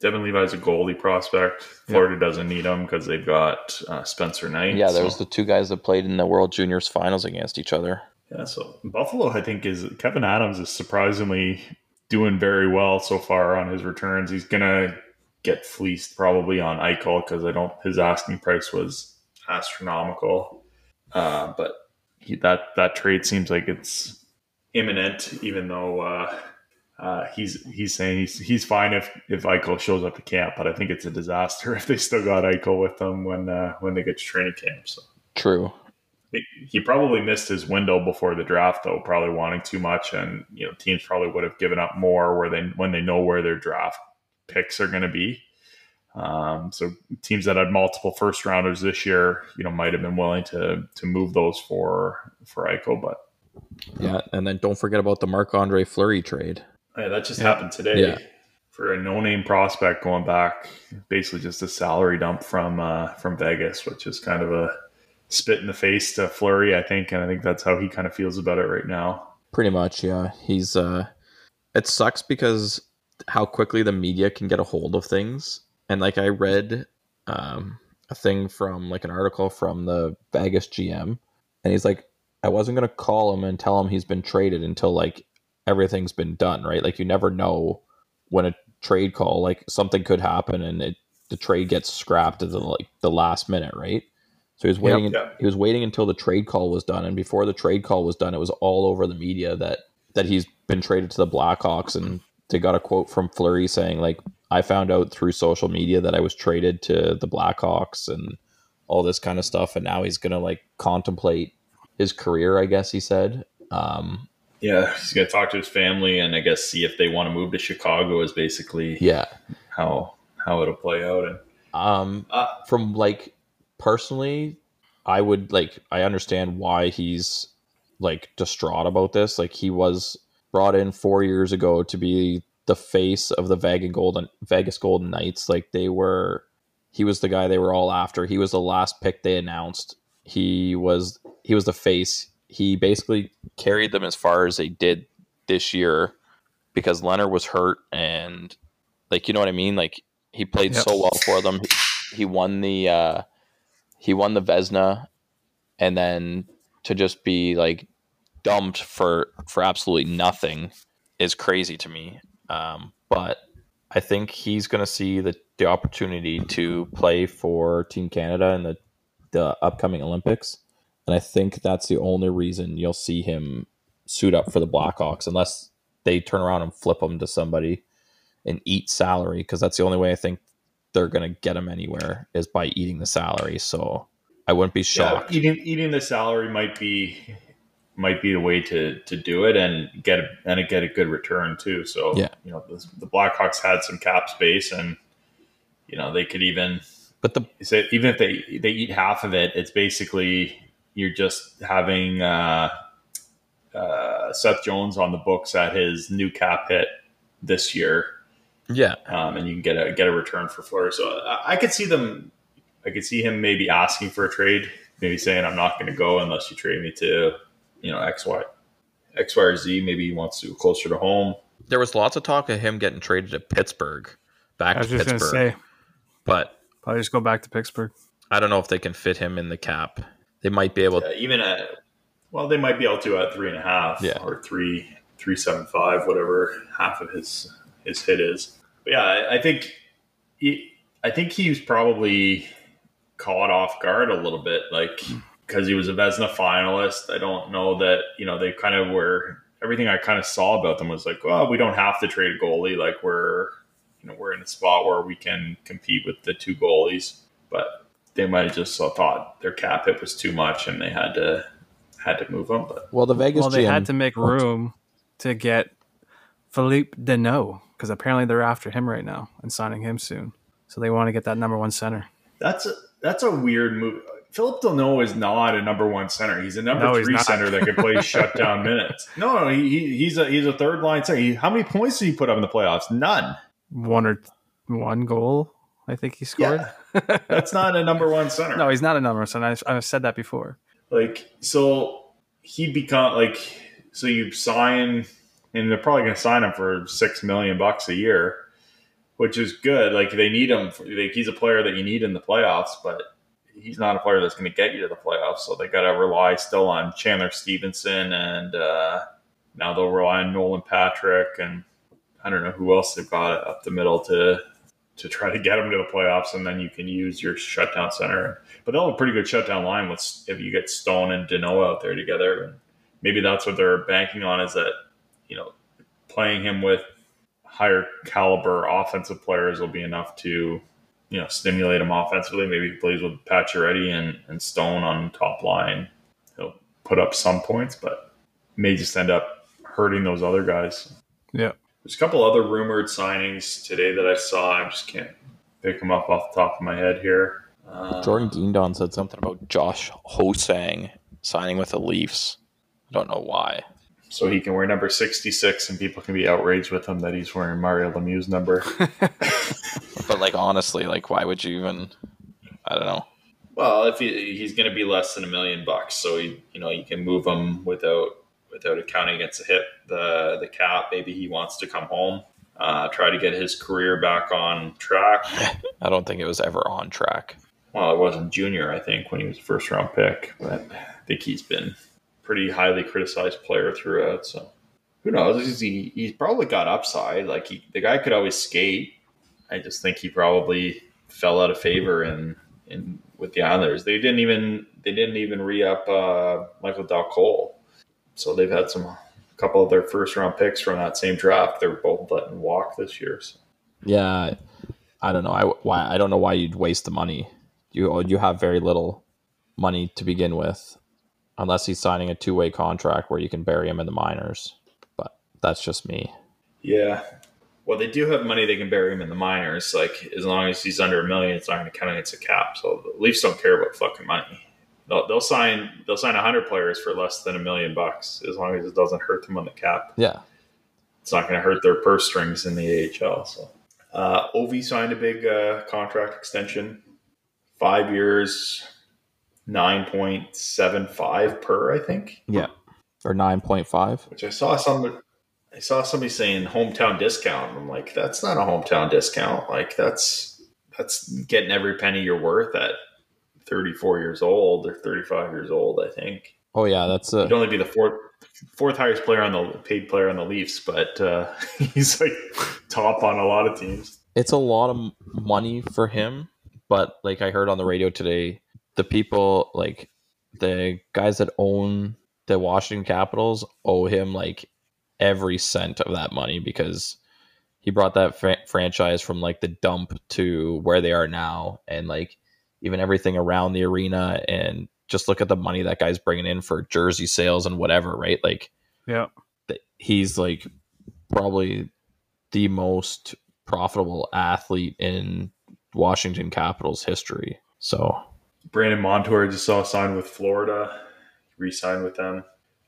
Devon Levi's a goalie prospect. Florida doesn't need him because they've got uh, Spencer Knight. Yeah, there so- was the two guys that played in the World Juniors finals against each other. Yeah, so Buffalo, I think, is Kevin Adams is surprisingly doing very well so far on his returns. He's gonna get fleeced probably on Eichel because I don't his asking price was astronomical. Uh, but he, that that trade seems like it's imminent, even though uh, uh, he's he's saying he's he's fine if if Eichel shows up to camp. But I think it's a disaster <laughs> if they still got Eichel with them when uh, when they get to training camp. So True. He- he probably missed his window before the draft though probably wanting too much and you know teams probably would have given up more where they when they know where their draft picks are going to be um, so teams that had multiple first rounders this year you know might have been willing to to move those for for Eichel but Yeah, and then don't forget about the Marc Andre Fleury trade. yeah, that just happened today Yeah. for a no-name prospect going back basically just a salary dump from uh, from Vegas which is kind of a spit in the face to Fleury I think and I think that's how he kind of feels about it right now Pretty much, yeah. He's uh it sucks because how quickly the media can get a hold of things. And like I read um a thing from like an article from the Vegas GM and he's like I wasn't going to call him and tell him he's been traded until like everything's been done, right? Like you never know when a trade call like something could happen and it the trade gets scrapped at the like the last minute, right? So he was waiting. yeah. He was waiting until the trade call was done, and before the trade call was done, it was all over the media that that he's been traded to the Blackhawks, and they got a quote from Fleury saying like, "I found out through social media that I was traded to the Blackhawks and all this kind of stuff, and now he's gonna like contemplate his career." I guess he said. Um, Yeah, he's gonna talk to his family and I guess see if they want to move to Chicago is basically yeah. how how it'll play out. And Um, uh, from like personally, I would like I understand why he's like distraught about this. Like he was brought in four years ago to be the face of the Vegas Golden Vegas Golden Knights. Like they were, he was the guy they were all after. He was the last pick they announced. He was he was the face. He basically carried them as far as they did this year because Lehner was hurt and like you know what I mean. Like he played Yep. so well for them. He, he won the uh, he won the Vezina, and then to just be like dumped for for absolutely nothing is crazy to me. Um, but I think he's going to see the the opportunity to play for Team Canada in the the upcoming Olympics, and I think that's the only reason you'll see him suit up for the Blackhawks, unless they turn around and flip him to somebody and eat salary, because that's the only way I think they're going to get him anywhere is by eating the salary. So I wouldn't be yeah, shocked. eating eating the salary might be might be the way to to do it and get a, and get a good return too. So Yeah. you know the, the Blackhawks had some cap space and you know they could even But the so even if they they eat half of it, it's basically you're just having uh, uh, Seth Jones on the books at his new cap hit this year, yeah, um, and you can get a get a return for Fleur. So I, I could see them. I could see him maybe asking for a trade, maybe saying I'm not going to go unless you trade me to you you know X Y X Y or Z. Maybe he wants to go closer to home. There was lots of talk of him getting traded to Pittsburgh, back I was to just Pittsburgh. gonna say, But probably just go back to Pittsburgh. I don't know if they can fit him in the cap. They might be able. to even at well, they might be able to at three and a half Yeah. or three three seven five, whatever half of his his hit is. But yeah, I, I think he, I think he was probably caught off guard a little bit, like hmm. because he was a Vezina finalist. I don't know that you know they kind of were. Everything I kind of saw about them was like, well, we don't have to trade a goalie. Like we're you know we're in a spot where we can compete with the two goalies, but they might have just thought their cap hit was too much and they had to had to move them. But Well, the Vegas Well, they GM had to make room to get Phillip Danault because apparently they're after him right now and signing him soon. So they want to get that number one center. that's a that's a weird move. Phillip Danault is not a number one center. He's a number No, three center that can play <laughs> shutdown minutes. No, no, he, he- he's a he's a third line center. He, how many points did he put up in the playoffs? None. One or one goal, I think he scored. Yeah, <laughs> that's not a number one center. No, he's not a number one center. I- I've said that before. like so he become like so you sign and they're probably going to sign him for six million bucks a year which is good. Like they need him for, like he's a player that you need in the playoffs but he's not a player that's going to get you to the playoffs. So they got to rely still on chandler stephenson and uh, now they'll rely on nolan patrick and i don't know who else they've got up the middle to to try to get them to the playoffs. And then you can use your shutdown center. But they'll have a pretty good shutdown line with if you get Stone and Danault out there together. And maybe that's what they're banking on is that you know playing him with higher caliber offensive players will be enough to you know stimulate him offensively. Maybe he plays with Pacioretty and, and Stone on top line. He'll put up some points, but may just end up hurting those other guys. Yeah. There's a couple other rumored signings today that I saw. I just can't pick them up off the top of my head here. Uh, Jordan Guindon said something about Josh Hosang signing with the Leafs. I don't know why. So he can wear number 66 and people can be outraged with him that he's wearing Mario Lemieux's number. <laughs> But like honestly, like why would you even? I don't know. well, if he, he's going to be less than a million bucks, so he, you know, you can move him without without accounting against the hit the the cap. Maybe he wants to come home, uh, try to get his career back on track. <laughs> I don't think it was ever on track. Well, it wasn't junior, I think, when he was a first round pick, but I think he's been pretty highly criticized player throughout. So who knows? He he's probably got upside. Like he, the guy could always skate. I just think he probably fell out of favor in in with the Islanders. They didn't even they didn't even re up uh, Michael Dal Colle. So they've had some a couple of their first round picks from that same draft. They're both letting walk this year. So. Yeah, I don't know. I why I don't know why you'd waste the money. You you have very little money to begin with, unless he's signing a two way contract where you can bury him in the minors. But that's just me. Yeah. Well, they do have money they can bury him in the minors. Like as long as he's under a million, it's not going to count against a cap. So the Leafs don't care about fucking money. They'll, they'll sign they'll sign hundred players for less than a million bucks as long as it doesn't hurt them on the cap. Yeah, It's not going to hurt their purse strings in the AHL. So uh, Ovi signed a big uh, contract extension, five years, nine point seven five per, I think. yeah, or nine point five. which I saw some I saw somebody saying hometown discount. I'm like, that's not a hometown discount. Like that's that's getting every penny you're worth at 34 years old or 35 years old. I think Oh yeah, that's he'd only be the fourth fourth highest player on the paid player on the Leafs, but uh, <laughs> he's like top on a lot of teams. it's a lot of money for him. But like I heard on the radio today, the people like the guys that own the Washington Capitals owe him like every cent of that money because he brought that fran- franchise from like the dump to where they are now and like even everything around the arena and just look at the money that guy's bringing in for jersey sales and whatever right like Yeah. that he's like probably the most profitable athlete in Washington Capitals history. So Brandon Montour just saw signed with Florida, re-signed with them.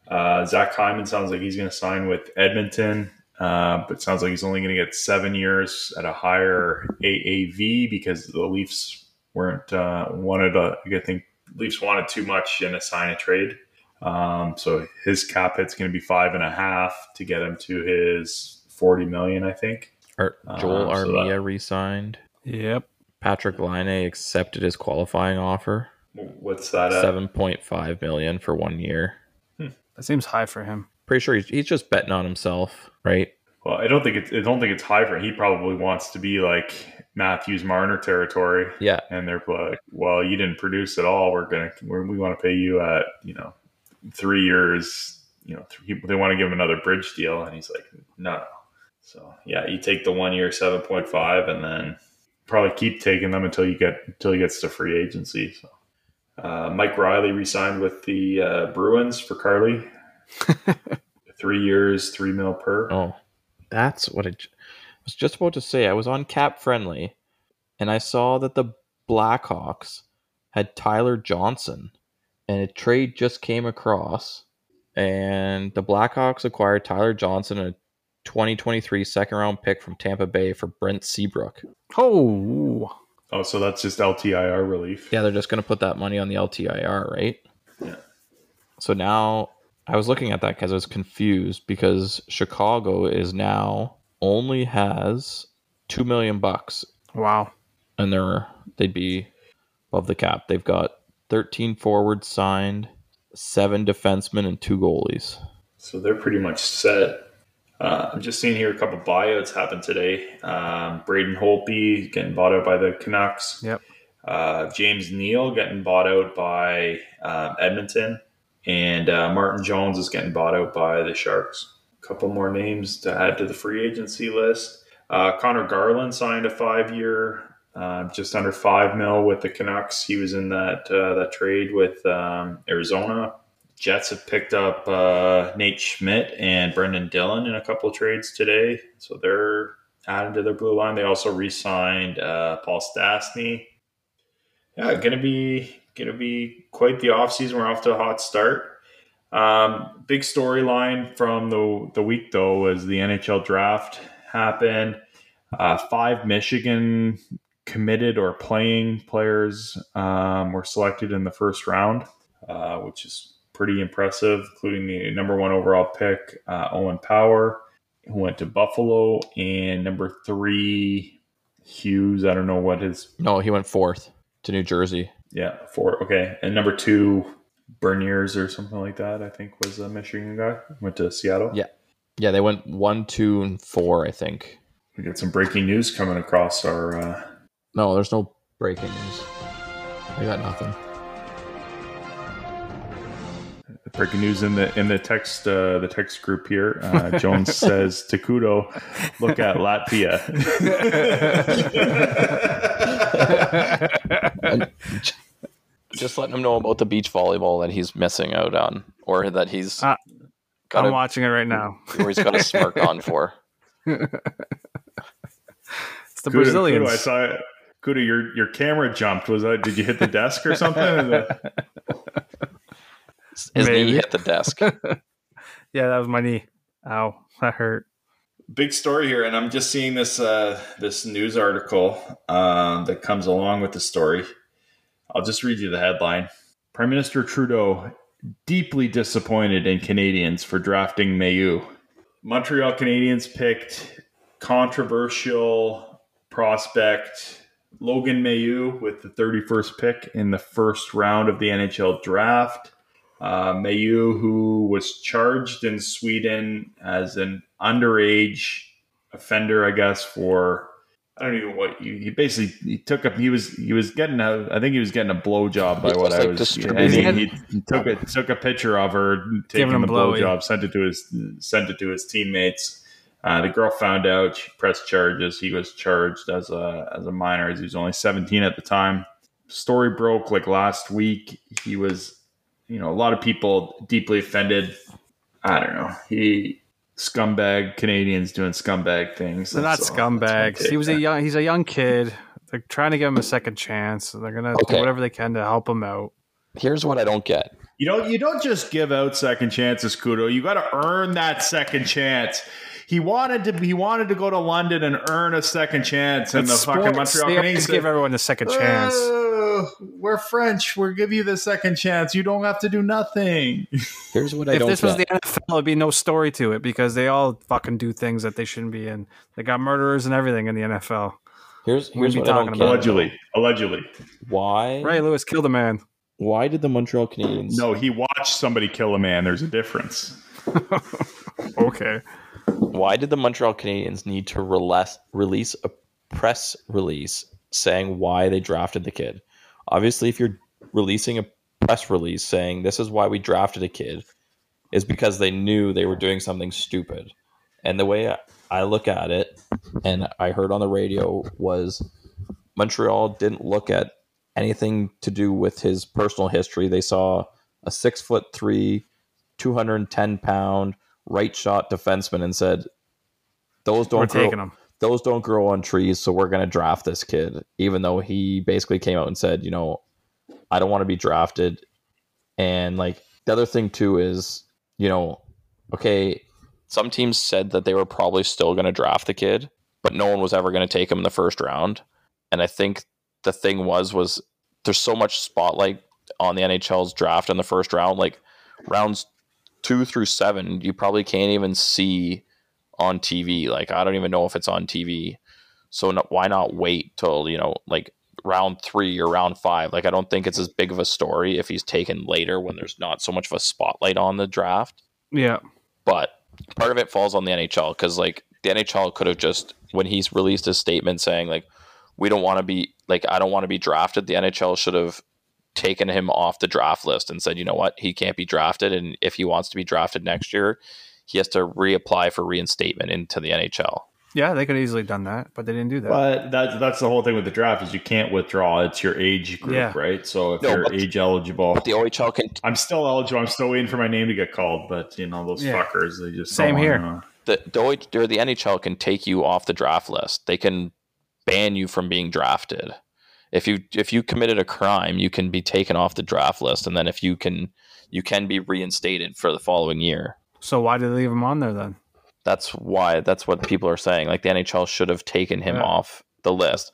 Uh, Zach Hyman sounds like he's going to sign with Edmonton, uh, but sounds like he's only going to get seven years at a higher AAV because the Leafs weren't uh, wanted. A, I think Leafs wanted too much in a sign and trade. Um, so his cap hit's going to be five and a half to get him to his forty million, I think. Joel Um, so Armia that- re-signed. Yep. Patrik Laine accepted his qualifying offer. What's that? Seven point five million for one year. Hmm. That seems high for him. Pretty sure he's, he's just betting on himself, right? Well, I don't think it's. I don't think it's high for him. He probably wants to be like Matthews Marner territory. Yeah. and they're like, "Well, you didn't produce at all. We're gonna we're, we want to pay you at you know three years. You know, three, they want to give him another bridge deal." And he's like, "No, no." So yeah, you take the one year seven point five, and then probably keep taking them until you get until he gets to free agency. So. Uh, Mike Reilly resigned with the uh, Bruins for Carly. <laughs> three years, three mil per. Oh, that's what I was just about to say. I was on Cap Friendly, and I saw that the Blackhawks had Tyler Johnson, and a trade just came across, and the Blackhawks acquired Tyler Johnson, a 2023 second round pick from Tampa Bay for Brent Seabrook. Oh, Oh, so that's just LTIR relief. Yeah, they're just going to put that money on the LTIR, right? Yeah. So now I was looking at that because I was confused because Chicago is now only has two million bucks, wow. and they're they'd be above the cap. They've got thirteen forwards signed, seven defensemen, and two goalies. So they're pretty much set. Uh, I'm just seeing here a couple buyouts happen today. Um, Braden Holtby getting bought out by the Canucks. Yep. Uh, James Neal getting bought out by um, Edmonton. And uh, Martin Jones is getting bought out by the Sharks. A couple more names to add to the free agency list. Uh, Connor Garland signed a five year, uh, just under five mil with the Canucks. He was in that uh, that trade with um, Arizona. Jets have picked up uh, Nate Schmidt and Brendan Dillon in a couple trades today, so they're added to their blue line. They also re-signed uh, Paul Stastny. Yeah, gonna be gonna be quite the offseason. We're off to a hot start. Um, big storyline from the the week though was the NHL draft happened. Uh, five Michigan committed or playing players um, were selected in the first round, uh, which is pretty impressive, including the number one overall pick, uh, Owen Power, who went to Buffalo, and number three, Hughes. I don't know what his No, he went fourth to New Jersey. yeah four. Okay, and number two, Beniers or something like that. I think was a Michigan guy. Went to Seattle. Yeah. Yeah, they went one, two, and four, I think. We got some breaking news coming across our. Uh, No, there's no breaking news. I got nothing. Breaking news in the in the text uh, the text group here. Uh, Jones <laughs> says Takudo, look at Latvia. <laughs> Just letting him know about the beach volleyball that he's missing out on, or that he's got I'm a, watching it right now. or he's got a smirk <laughs> on for. It's the Kuda, Brazilians. Kuda, I saw it. Kuda, your your camera jumped. Was that? Did you hit the desk or something? Is that- His Maybe. knee hit the desk. <laughs> yeah, that was my knee. Ow, that hurt. Big story here, and I'm just seeing this uh, this news article um, that comes along with the story. I'll just read you the headline: Prime Minister Trudeau deeply disappointed in Canadiens for drafting Mailloux. Montreal Canadiens picked controversial prospect Logan Mailloux with the 31st pick in the first round of the NHL draft. Uh, Mailloux, who was charged in Sweden as an underage offender, I guess, for I don't even what he, he basically he took a he was he was getting a I think he was getting a blowjob by what was, I was distributing- and he, he took it took a picture of her taking him the blowy. blowjob, sent it to his sent it to his teammates. Uh, the girl found out, she pressed charges. He was charged as a as a minor, as he was only 17 at the time. Story broke like last week. He was, you know, a lot of people deeply offended. I don't know. He scumbag Canadians doing scumbag things. They're not That's all- scumbags. He was a young. He's a young kid. They're trying to give him a second chance. They're gonna Okay. do whatever they can to help him out. Here's what I don't get. You don't you don't just give out second chances, Kudo. You got to earn that second chance. He wanted to he wanted to go to London and earn a second chance, and It's the fucking. Montreal They Canadiens give everyone a second uh, chance. "Oh, oh, we're French. We'll give you the second chance. You don't have to do nothing. <laughs> Here's what I if don't If this was get. the NFL, it'd be no story to it because they all fucking do things that they shouldn't be in. They got murderers and everything in the NFL. here's we'd here's be what I don't talking about- allegedly, allegedly. Why? Ray Lewis killed a man. Why did the Montreal Canadiens? No, he watched somebody kill a man. There's a difference. <laughs> Okay. Why did the Montreal Canadiens need to release release a press release saying why they drafted the kid? Obviously, if you're releasing a press release saying this is why we drafted a kid, is because they knew they were doing something stupid. And the way I- look at it, and I heard on the radio, was Montreal didn't look at anything to do with his personal history. They saw a six foot three, 210 pound right shot defenseman and said, Those don't We're grow. Those don't grow on trees, so we're gonna draft this kid. Even though he basically came out and said, you know, I don't want to be drafted. And like the other thing too is, you know, okay, some teams said that they were probably still gonna draft the kid, but no one was ever gonna take him in the first round. And I think the thing was was there's so much spotlight on the NHL's draft in the first round, like rounds two through seven, you probably can't even see on TV. Like I don't even know if it's on TV. So no, why not wait till you know like round three or round five? Like I don't think it's as big of a story if he's taken later when there's not so much of a spotlight on the draft. Yeah. But part of it falls on the NHL because like the NHL could have just when he's released his statement saying like we don't want to be like I don't want to be drafted. The NHL should have taken him off the draft list and said, you know what, he can't be drafted, and if he wants to be drafted next year, he has to reapply for reinstatement into the NHL. Yeah, they could have easily done that, but they didn't do that. But that's that's the whole thing with the draft is you can't withdraw. It's your age group, Yeah. right? So if No, you're but- age eligible, But the OHL can I'm still eligible. I'm still waiting for my name to get called. But you know those Yeah. fuckers, they just Same here. wanna- the the, OH, or the NHL can take you off the draft list. They can ban you from being drafted. If you if you committed a crime, you can be taken off the draft list, and then if you can you can be reinstated for the following year. So why did they leave him on there then? That's why that's what people are saying. Like the NHL should have taken him Yeah. off the list.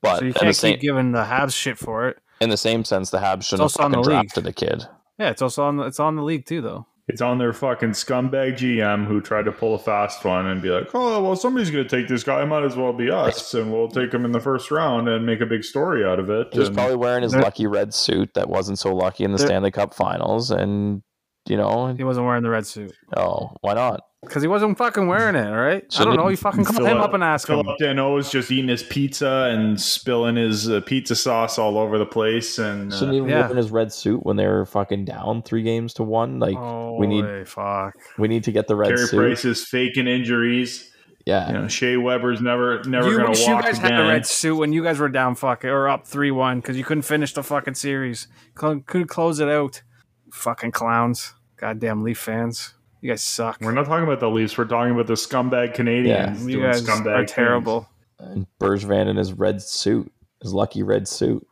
But so you in the can't same keep giving the Habs shit for it. in the same sense, the Habs shouldn't have also on fucking the league. drafted the kid. Yeah, it's also on. The, it's on the league too, though. It's on their fucking scumbag GM who tried to pull a fast one and be like, "Oh, well, somebody's going to take this guy. Might as well be us, and we'll take him in the first round and make a big story out of it." He was And- probably wearing his lucky red suit that wasn't so lucky in the Stanley Cup Finals, and you know, He wasn't wearing the red suit oh, why not? because he wasn't fucking wearing it. All right, I don't know. he- You fucking call Phil- him up and ask him. Phillip Danault is just eating his pizza and spilling his uh, pizza sauce all over the place, and uh, Shouldn't even yeah. in his red suit when they're fucking down three games to one. Like oh, we need fuck. we need to get the red Carey suit. Price is faking injuries. Yeah, You know, Shea Weber's never never You going wish to you walk guys again. had the red suit when you guys were down fucking or up three one because you couldn't finish the fucking series. Cl- Couldn't close it out. Fucking clowns. Goddamn Leaf fans. You guys suck. We're not talking about the Leafs. We're talking about the scumbag Canadians. You guys scumbag are things. terrible. and Bergevin in his red suit, his lucky red suit.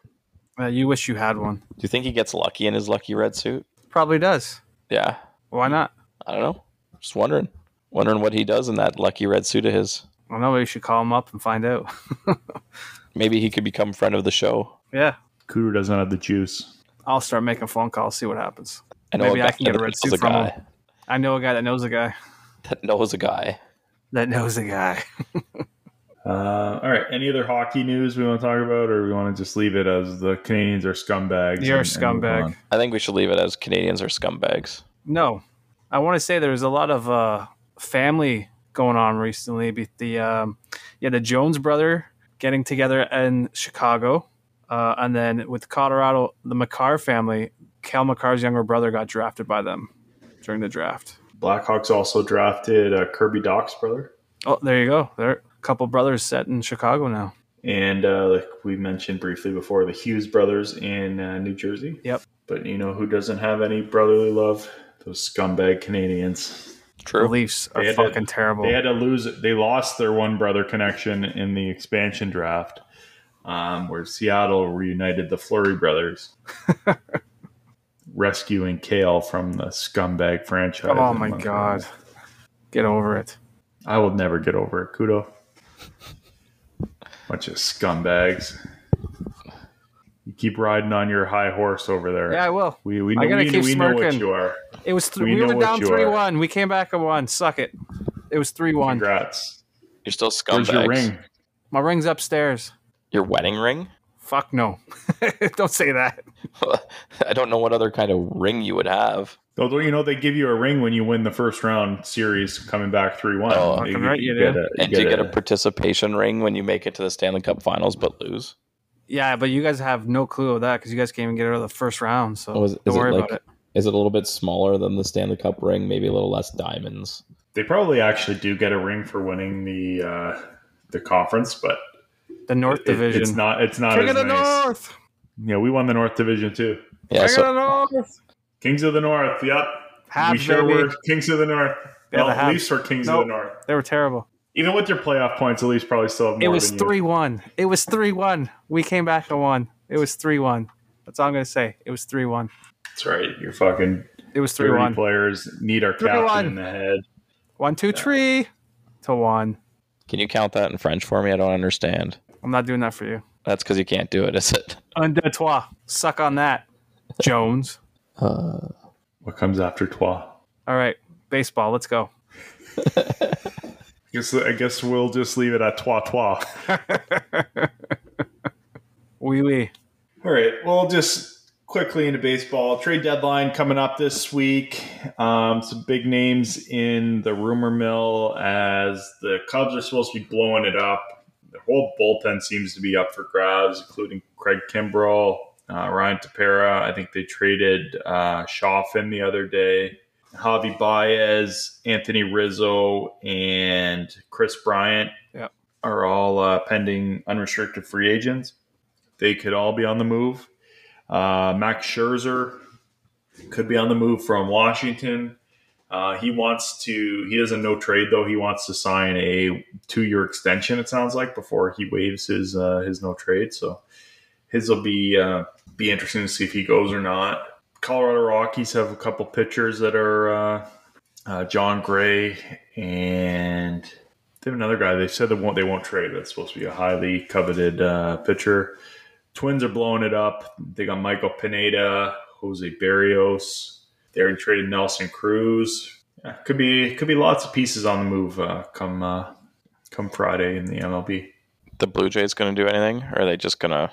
Uh, you wish you had one. Do you think he gets lucky in his lucky red suit? Probably does. Yeah, Why not? I don't know. Just wondering, wondering what he does in that lucky red suit of his. I don't know. We should call him up and find out. <laughs> Maybe he could become friend of the show. yeah. Cooter doesn't have the juice. I'll start making phone calls, see what happens. I know Maybe a I guy can get a red suit a from guy him. I know a guy that knows a guy <laughs> that knows a guy. that knows a guy. <laughs> Uh, all right. Any other hockey news we want to talk about, or we want to just leave it as the Canadians are scumbags? You're a and- and scumbag. I think we should leave it as Canadians are scumbags. No, I want to say there's a lot of uh, family going on recently. Be- The um, yeah, the Jones brother getting together in Chicago, uh, and then with Colorado, the Makar family. Cale Makar's younger brother got drafted by them during the draft. Blackhawks also drafted uh, Kirby Dach's brother, Oh, there you go. There, a couple brothers set in Chicago now. and uh, like we mentioned briefly before, the Hughes brothers in uh, New Jersey. Yep. But you know who doesn't have any brotherly love? Those scumbag Canadians. The True. Leafs are They had to- fucking terrible. They had to lose. They lost their one brother connection in the expansion draft, um, where Seattle reunited the Fleury brothers, <laughs> rescuing Cale from the scumbag franchise. oh my god, get over it. I will never get over it. Kudo. Bunch of scumbags. You keep riding on your high horse over there. Yeah, I will. we we I know, gotta we, keep we know what smirking. you are. It was th- We we, were down you are. three one. We came back and won. Suck it. It was three one. Congrats. You're still Where's your scumbags. ring? My ring's upstairs. Your wedding ring? Fuck no. <laughs> Don't say that. <laughs> I don't know what other kind of ring you would have. Don't you know they give you a ring when you win the first round series, coming back three one. Oh, fucking right you do. get a, And do you get a participation ring when you make it to the Stanley Cup Finals but lose? Yeah, but you guys have no clue of that because you guys can't even get out of the first round. So Oh, is- don't is it worry like- about it. Is it a little bit smaller than the Stanley Cup ring? Maybe a little less diamonds. They probably actually do get a ring for winning the uh, the conference, but The North it- Division. it's not it's not King as of the nice. North. Yeah, we won the North Division too. Yeah, King so of the North. Kings of the North. Yep, Habs, we sure baby. were Kings of the North. Yeah, well, the at Habs. least we're Kings Nope. of the North. They were terrible. Even with your playoff points, at least probably still have more It was three one. It was three one. We came back and won. It was three one. That's all I'm gonna say. It was three one. That's right. You're fucking It was three one. players need our captain 3-1. in the head. One, two, three to one. can you count that in French for me? I don't understand. I'm not doing that for you. That's because you can't do it, is it? Un, deux, trois. Suck on that, Jones. Uh, What comes after Trois? All right, baseball. Let's go. I <laughs> guess I guess we'll just leave it at Trois Trois. Wee wee. All right. Well, just quickly into baseball. Trade deadline coming up this week. Um, some big names in the rumor mill as the Cubs are supposed to be blowing it up. The whole bullpen seems to be up for grabs, including Craig Kimbrel, uh, Ryan Tepera. I think they traded uh, the other day. Javi Baez, Anthony Rizzo, and Kris Bryant are all uh, pending unrestricted free agents. They could all be on the move. Uh, Max Scherzer could be on the move from Washington. Uh, he wants to. He doesn't no trade though. He wants to sign a two-year extension. It sounds like before he waives his uh, his no trade. So his will be uh, be interesting to see if he goes or not. Colorado Rockies have a couple pitchers that are uh, uh, Jon Gray and they have another guy. They said they won't they won't trade. That's supposed to be a highly coveted uh, pitcher. Twins are blowing it up. They got Michael Pineda, Jose Berrios. They're traded Nelson Cruz. Yeah, could be could be lots of pieces on the move uh, come uh, come Friday in the MLB. The Blue Jays going to do anything, or are they just going to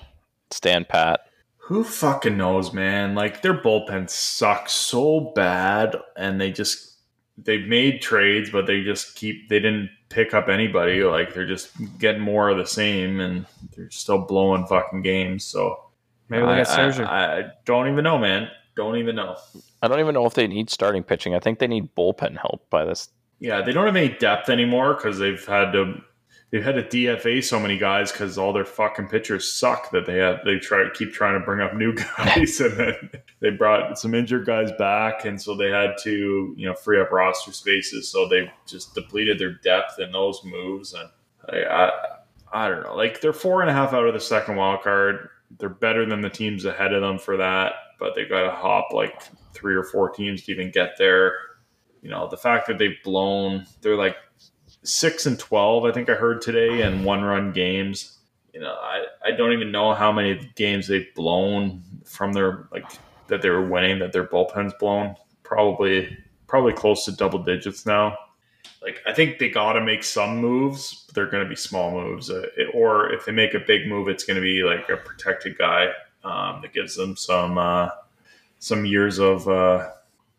stand pat? Who fucking knows, man? Like their bullpen sucks so bad, and they just they've made trades, but they just keep they didn't pick up anybody. Like they're just getting more of the same, and they're still blowing fucking games. So Maybe they I, got Scherzer. I, I don't even know, man. Don't even know. I don't even know if they need starting pitching. I think they need bullpen help by this. Yeah, they don't have any depth anymore because they've had to they've had to DFA so many guys because all their fucking pitchers suck that they have they try to keep trying to bring up new <laughs> guys and then they brought some injured guys back and so they had to you know free up roster spaces so they just depleted their depth in those moves and I I, I don't know like they're four and a half out of the second wild card they're better than the teams ahead of them for that but they got to hop like three or four teams to even get there. You know the fact that they've blown they're like six and twelve I think I heard today and one run games. You know I, I don't even know how many games they've blown from their like that they were winning that their bullpen's blown. Probably probably close to double digits now. Like I think they got to make some moves but they're going to be small moves. Uh, it- or if they make a big move it's going to be like a protected guy um, that gives them some uh, some years of uh,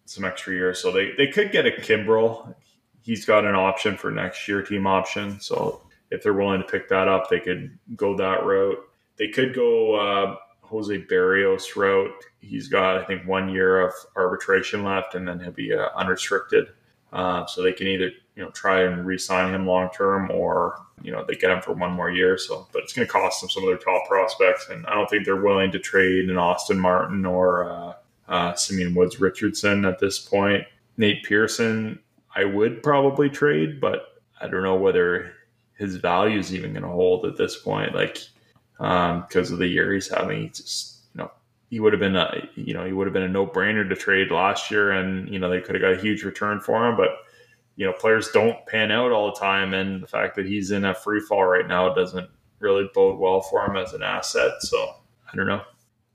some extra years. So they, they could get a Kimbrel. He's got an option for next year, team option. So if they're willing to pick that up, they could go that route. They could go uh, Jose Berrios route. He's got, I think, one year of arbitration left, and then he'll be uh, unrestricted. Uh, so they can either you know try and re-sign him long term, or you know they get him for one more year. So, but it's going to cost them some of their top prospects, and I don't think they're willing to trade an Austin Martin or uh, Simeon Woods Richardson at this point. Nate Pearson, I would probably trade, but I don't know whether his value is even going to hold at this point. Like um, because of the year he's having, just you know he would have been a you know he would have been a no brainer to trade last year, and you know they could have got a huge return for him, but. You know, players don't pan out all the time, and the fact that he's in a free fall right now doesn't really bode well for him as an asset. So I don't know.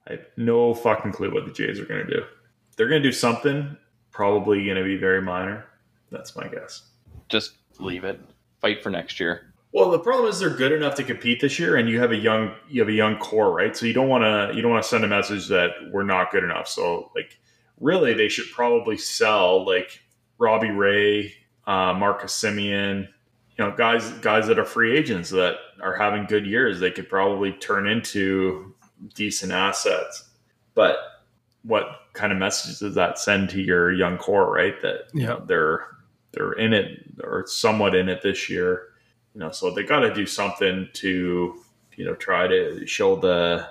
I have no fucking clue what the Jays are going to do. They're going to do something, probably going to be very minor. That's my guess. Just leave it. Fight for next year. Well, the problem is they're good enough to compete this year, and you have a young you have a young core, right? So you don't want to you don't want to send a message that we're not good enough. So like, really, they should probably sell like Robbie Ray, uh, Marcus Semien, you know, guys guys that are free agents that are having good years. They could probably turn into decent assets. But what kind of message does that send to your young core, right? That you know, they're they're in it or somewhat in it this year you know, so they got to do something to, you know, try to show the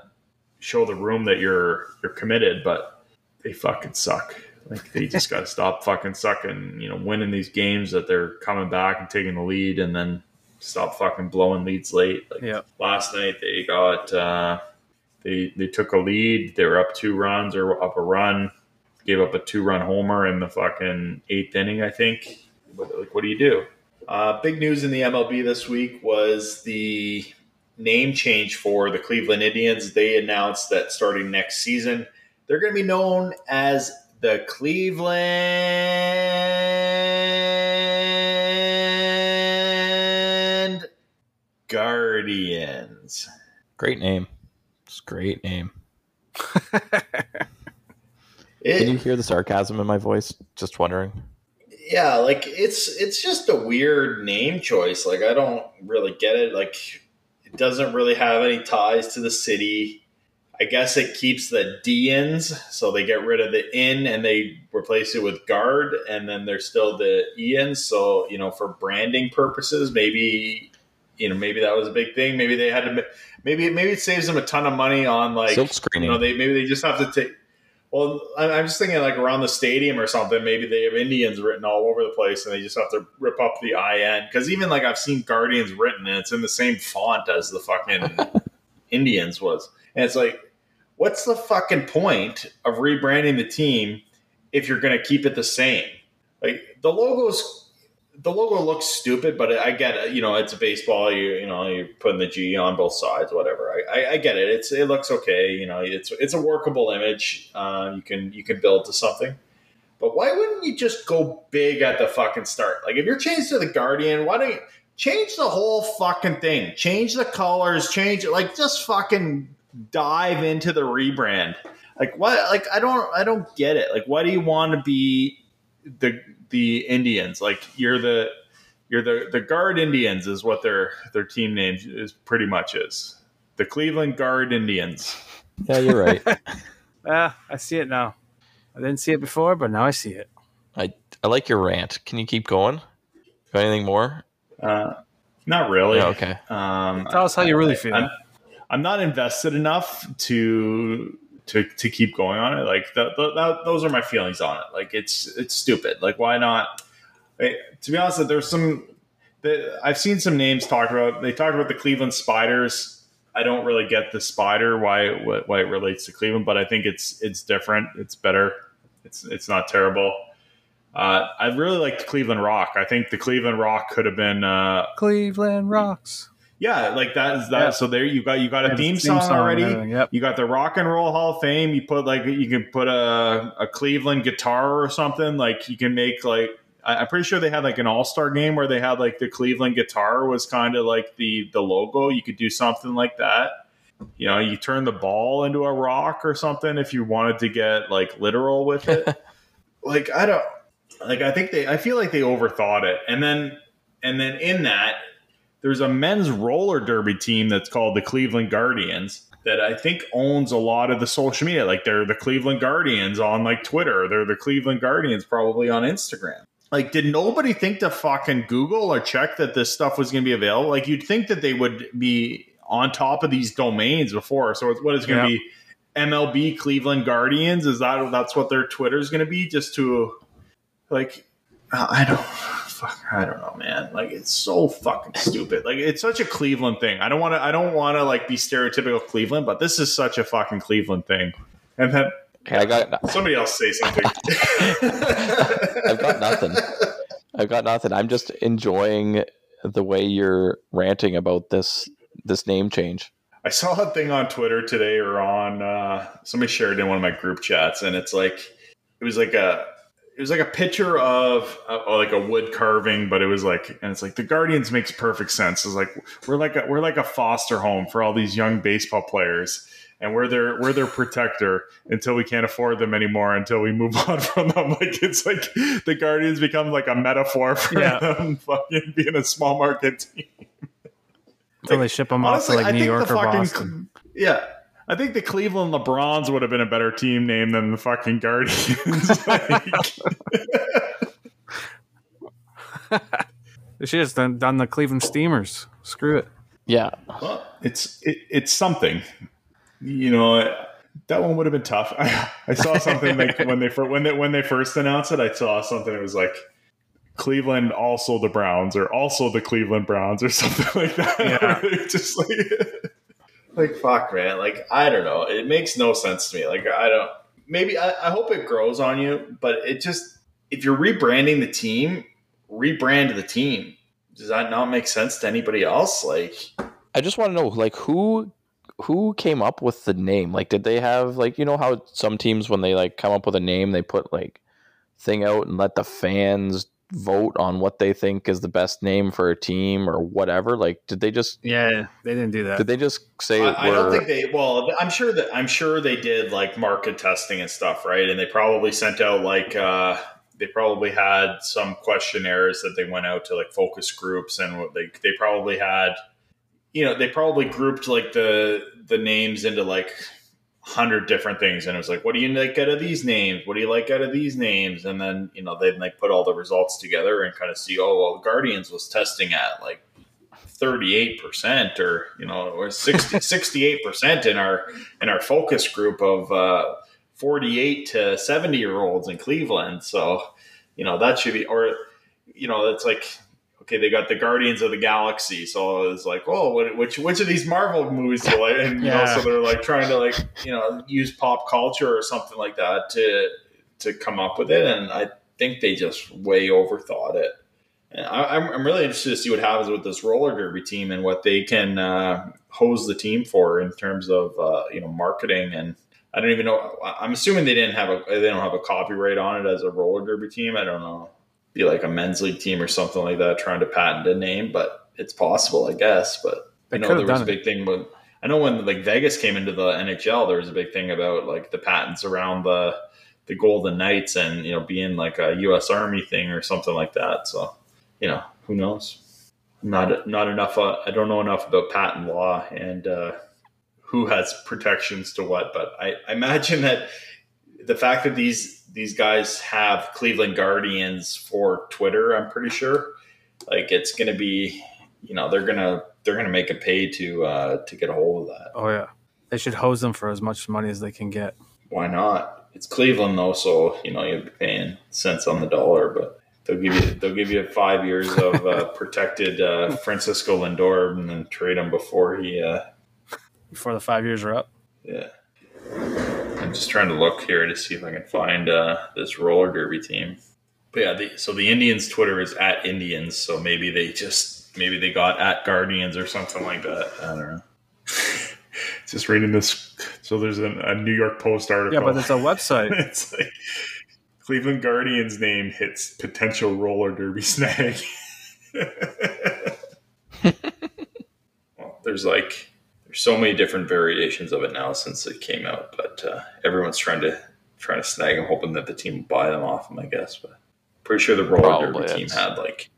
show the room that you're you're committed, but they fucking suck. Like they just got to <laughs> stop fucking sucking, you know, winning these games that they're coming back and taking the lead, and then stop fucking blowing leads late. Like Yeah. last night, they got uh, they they took a lead. They were up two runs or up a run, gave up a two run homer in the fucking eighth inning, I think. But, like, what do you do? Uh, big news in the MLB this week was the name change for the Cleveland Indians. They announced that starting next season, they're going to be known as the Cleveland Guardians. Great name. Great name. <laughs> It- Can you hear the sarcasm in my voice? Just wondering. yeah like it's it's just a weird name choice like i don't really get it like it doesn't really have any ties to the city i guess it keeps the d-ins so they get rid of the in and they replace it with guard and then there's still the e-ins so you know for branding purposes maybe you know maybe that was a big thing maybe they had to ma- maybe maybe it saves them a ton of money on like Silk screening. you know they maybe they just have to take well, I'm just thinking like around the stadium or something. Maybe they have Indians written all over the place, and they just have to rip up the IN. Because even like I've seen Guardians written, and it's in the same font as the fucking <laughs> Indians was, and it's like, what's the fucking point of rebranding the team if you're going to keep it the same? Like the logos, the logo looks stupid, but I get it. You know, it's a baseball. You you know, you're putting the G on both sides, whatever. I, I, I get it. It's it looks okay. You know, it's it's a workable image. Uh, you can you can build to something. But why wouldn't you just go big at the fucking start? Like if you're changed to the Guardian, why don't you change the whole fucking thing? Change the colors, change it. Like just fucking dive into the rebrand. Like what? Like I don't I don't get it. Like why do you want to be the the Indians? Like you're the you're the the Guard Indians is what their their team name is pretty much is. The Cleveland Guard Indians. Yeah, you're right. <laughs> Ah, I see it now. I didn't see it before, but now I see it. I I like your rant. Can you keep going? Got anything more? Uh, not really. Yeah, okay. Um, Tell us how you really I- feel. I'm, I'm not invested enough to to to keep going on it. Like th- th- that, those are my feelings on it. Like it's it's stupid. Like why not? I- to be honest, there's some. The, I've seen some names talked about. They talked about the Cleveland Spiders. I don't really get the spider why why it relates to Cleveland, but I think it's it's different. It's better. It's it's not terrible. Uh, I really like the Cleveland Rock. I think the Cleveland Rock could have been uh, Cleveland rocks. Yeah, like that is that. Yeah. So there you got you got a Yeah, theme, the theme song, song already. yep. You got the Rock and Roll Hall of Fame. You put like you can put a a Cleveland guitar or something. Like you can make like I'm pretty sure they had like an All Star game where they had like the Cleveland guitar was kind of like the the logo. You could do something like that. You know, you turn the ball into a rock or something if you wanted to get like literal with it. <laughs> like I don't like I think they I feel like they overthought it. And then and then in that there's a men's roller derby team that's called the Cleveland Guardians that I think owns a lot of the social media. Like they're the Cleveland Guardians on like Twitter. They're the Cleveland Guardians probably on Instagram. Like, did nobody think to fucking Google or check that this stuff was going to be available? Like, you'd think that they would be on top of these domains before. So, it's, what is going to Yeah. be MLB Cleveland Guardians? Is that that's what their Twitter is going to be? Just to like, I don't, fuck, I don't know, man. Like, it's so fucking stupid. Like, it's such a Cleveland thing. I don't want to, I don't want to like be stereotypical Cleveland, but this is such a fucking Cleveland thing. And then Okay, I got somebody else say something. <laughs> I've got nothing. I've got nothing. I'm just enjoying the way you're ranting about this this name change. I saw a thing on Twitter today or on uh, somebody shared in one of my group chats, and it's like it was like a it was like a picture of uh, like a wood carving, but it was like and it's like the Guardians makes perfect sense. It's like we're like a, we're like a foster home for all these young baseball players. And we're their we're their protector until we can't afford them anymore. Until we move <laughs> on from them, like it's like the Guardians become like a metaphor for Yeah. them <laughs> fucking being a small market team. Until they ship them off to like New York or Boston. yeah. I think the Cleveland LeBrons would have been a better team name than the fucking Guardians. <laughs> like, They should have done, done the Cleveland Steamers. Screw it. Yeah. well, it's it, it's something. You know, that one would have been tough. <laughs> I, I saw something like when they when they when they first announced it, I saw something that was like Cleveland also the Browns or also the Cleveland Browns or something <laughs> like that. Yeah. Just like like fuck, man. Like I don't know. It makes no sense to me. Like I don't. Maybe I, I hope it grows on you, but it just if you're rebranding the team, rebrand the team. Does that not make sense to anybody else? Like I just want to know, like, who who came up with the name? Like, did they have like you know how some teams when they like come up with a name, they put like thing out and let the fans vote on what they think is the best name for a team or whatever. Like, did they just Yeah, they didn't do that. did they just say I, I don't think they. Well, I'm sure that I'm sure they did like market testing and stuff, right? And they probably sent out like uh, they probably had some questionnaires that they went out to like focus groups, and what they they probably had, you know, they probably grouped like the the names into like hundred different things, and it was like, what do you like out of these names? What do you like out of these names? And then you know they like put all the results together and kind of see, oh well, Guardians was testing at like 38% or you know or 60 <laughs> 68% in our in our focus group of uh 48 to 70 year olds in Cleveland so you know that should be or you know it's like okay they got the Guardians of the Galaxy. So it's like oh what, which which of these Marvel movies do like and you know so they're like trying to like you know use pop culture or something like that to to come up with it. And I think they just way overthought it. And I, I'm, I'm really interested to see what happens with this roller derby team and what they can uh, hose the team for in terms of uh, you know marketing. And I don't even know. I'm assuming they didn't have a they don't have a copyright on it as a roller derby team. I don't know, be like a men's league team or something like that, trying to patent a name, but it's possible, I guess. But They I know there was a done it. big thing when I know when like Vegas came into the NHL, there was a big thing about like the patents around the the Golden Knights and you know being like a U.S. Army thing or something like that. So you know who knows. Not not enough. Uh, I don't know enough about patent law and uh, who has protections to what. But I, I imagine that the fact that these these guys have Cleveland Guardians for Twitter, I'm pretty sure, like it's going to be, you know, they're gonna they're gonna make a pay to uh, to get a hold of that. oh yeah, they should hose them for as much money as they can get. Why not? It's Cleveland though, so you know you'll be paying cents on the dollar, but they'll give you they'll give you five years of uh, <laughs> protected uh, Francisco Lindor and then trade him before he. Uh, Before the five years are up. yeah, I'm just trying to look here to see if I can find uh, this roller derby team. But yeah, the, so the Indians Twitter is at Indians, so maybe they just maybe they got at Guardians or something like that. I don't know. <laughs> just reading this. So there's a, a New York Post article. Yeah, but it's a website. <laughs> it's like Cleveland Guardians name hits potential roller derby <laughs> snag. well, there's like there's so many different variations of it now since it came out, but uh, everyone's trying to trying to snag them, hoping that the team will buy them off them. I guess, but pretty sure the roller Probably derby team had like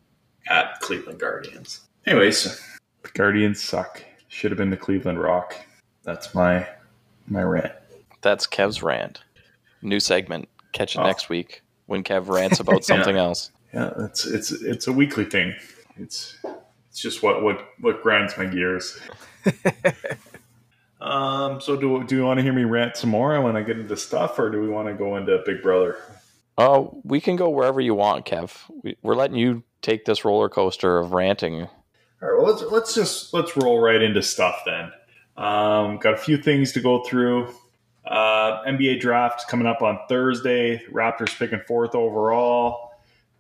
at Cleveland Guardians. Anyways, the Guardians suck. Should have been the Cleveland Rock. That's my my rant. That's Kev's rant. New segment. Catch it Oh. next week when Kev rants about <laughs> something else. Yeah, it's it's it's a weekly thing. It's it's just what what what grinds my gears. <laughs> um. So do do you want to hear me rant some more when I get into stuff, or do we want to go into Big Brother? Oh, we can go wherever you want, Kev. We, we're letting you take this roller coaster of ranting. All right. Well, let's let's just let's roll right into stuff then. Um, got a few things to go through. Uh, NBA draft coming up on Thursday. Raptors picking fourth overall.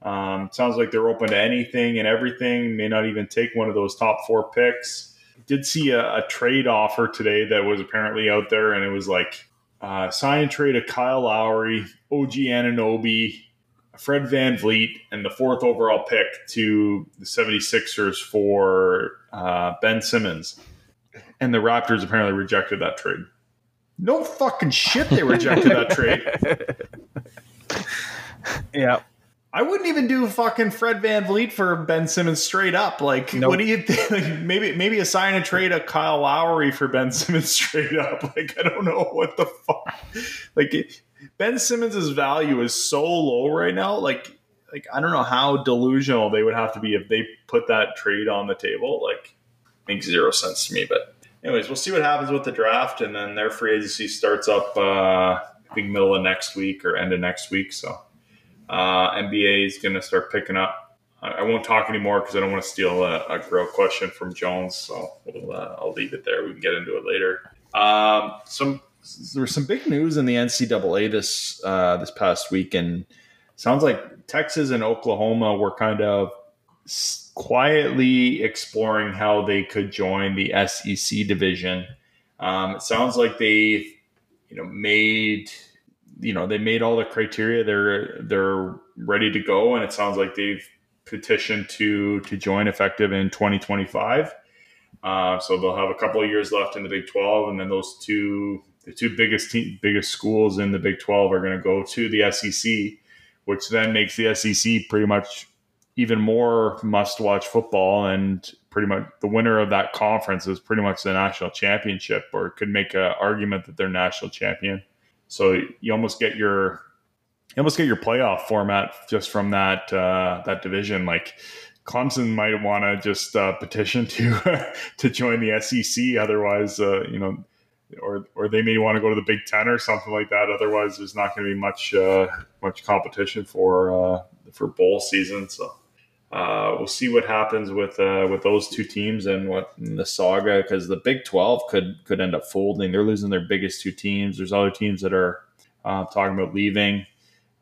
Um, sounds like they're open to anything and everything. May not even take one of those top four picks. Did see a, a trade offer today that was apparently out there, and it was like uh, sign and trade of Kyle Lowry, OG Anunoby, Fred VanVleet, and the fourth overall pick to the 76ers for uh, Ben Simmons. And the Raptors apparently rejected that trade. No fucking shit, they rejected that trade. <laughs> Yeah. I wouldn't even do fucking Fred VanVleet for Ben Simmons straight up. Like, Nope. what do you think? <laughs> Like, maybe maybe a sign and trade of Kyle Lowry for Ben <laughs> Simmons straight up. Like, I don't know what the fuck. Like, it- Ben Simmons's value is so low right now. Like, like I don't know how delusional they would have to be if they put that trade on the table. Like, makes zero sense to me. But anyways, we'll see what happens with the draft, and then their free agency starts up. Uh, I think middle of next week or end of next week. So. Uh, NBA is going to start picking up. I, I won't talk anymore because I don't want to steal a, a grill question from Jones. So we'll, uh, I'll leave it there. We can get into it later. Um, some there was some big news in the NCAA this uh, this past week, and sounds like Texas and Oklahoma were kind of quietly exploring how they could join the SEC division. Um, it sounds like they, you know, made you know they made all the criteria. They're they're ready to go. And it sounds like they've petitioned to to join effective in 2025 uh, so they'll have a couple of years left in the big 12 and then those two the two biggest biggest schools in the big 12 are going to go to the sec which then makes the sec pretty much even more must watch football. And pretty much the winner of that conference is pretty much the national championship or could make an argument that they're national champion so you almost get your you almost get your playoff format just from that uh, that division. Like Clemson might want to just uh, petition to <laughs> to join the SEC. Otherwise, uh, you know, or or they may want to go to the Big Ten or something like that. Otherwise, there's not going to be much uh, much competition for uh, for bowl season. So. Uh, we'll see what happens with uh, with those two teams and what the saga because the Big Twelve could could end up folding. They're losing their biggest two teams. There's other teams that are uh, talking about leaving.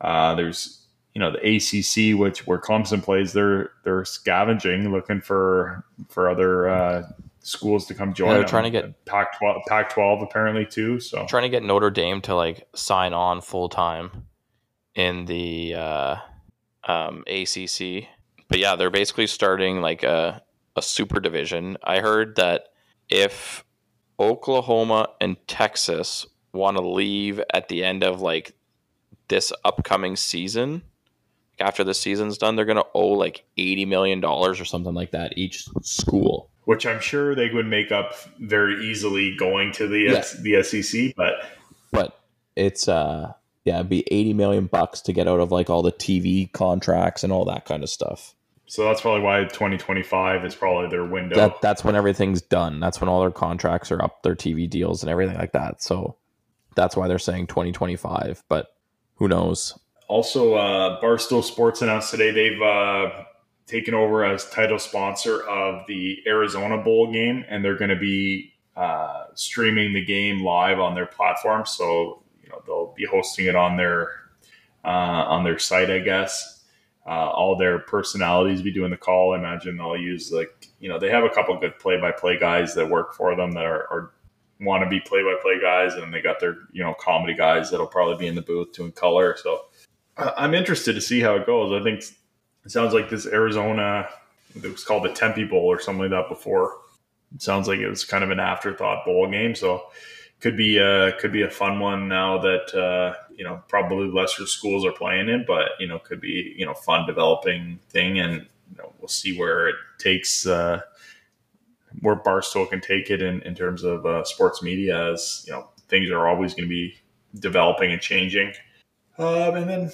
Uh, there's you know the ACC, which where Clemson plays. They're they're scavenging, looking for for other uh, schools to come join. they're them. trying to get- Pac twelve Pac twelve apparently too. So trying to get Notre Dame to like sign on full time in the uh, um, ACC. But yeah, they're basically starting like a a super division. I heard that if Oklahoma and Texas want to leave at the end of like this upcoming season, after the season's done, they're going to owe like eighty million dollars or something like that each school. which I'm sure they would make up very easily going to the Yeah. the SEC, but but it's uh yeah, it'd be 80 million bucks to get out of like all the TV contracts and all that kind of stuff. So that's probably why 2025 is probably their window. That that's when everything's done. That's when all their contracts are up, their TV deals and everything like that. So that's why they're saying 2025, but who knows? Also, uh, Barstool Sports announced today they've uh, taken over as title sponsor of the Arizona Bowl game, and they're going to be uh, streaming the game live on their platform. So you know they'll be hosting it on their uh, on their site, I guess. Uh, all their personalities be doing the call. I imagine they'll use like you know they have a couple good play by play guys that work for them that are, are want to be play by play guys, and they got their you know comedy guys that'll probably be in the booth doing color. So I'm interested to see how it goes. I think it sounds like this Arizona, it was called the Tempe Bowl or something like that before. It sounds like it was kind of an afterthought bowl game, so could be a could be a fun one now that uh, you know probably lesser schools are playing it, but you know could be you know fun developing thing, and you know we'll see where it takes. Uh, where Barstool can take it in, in terms of uh, sports media, as you know, things are always going to be developing and changing. Um, and then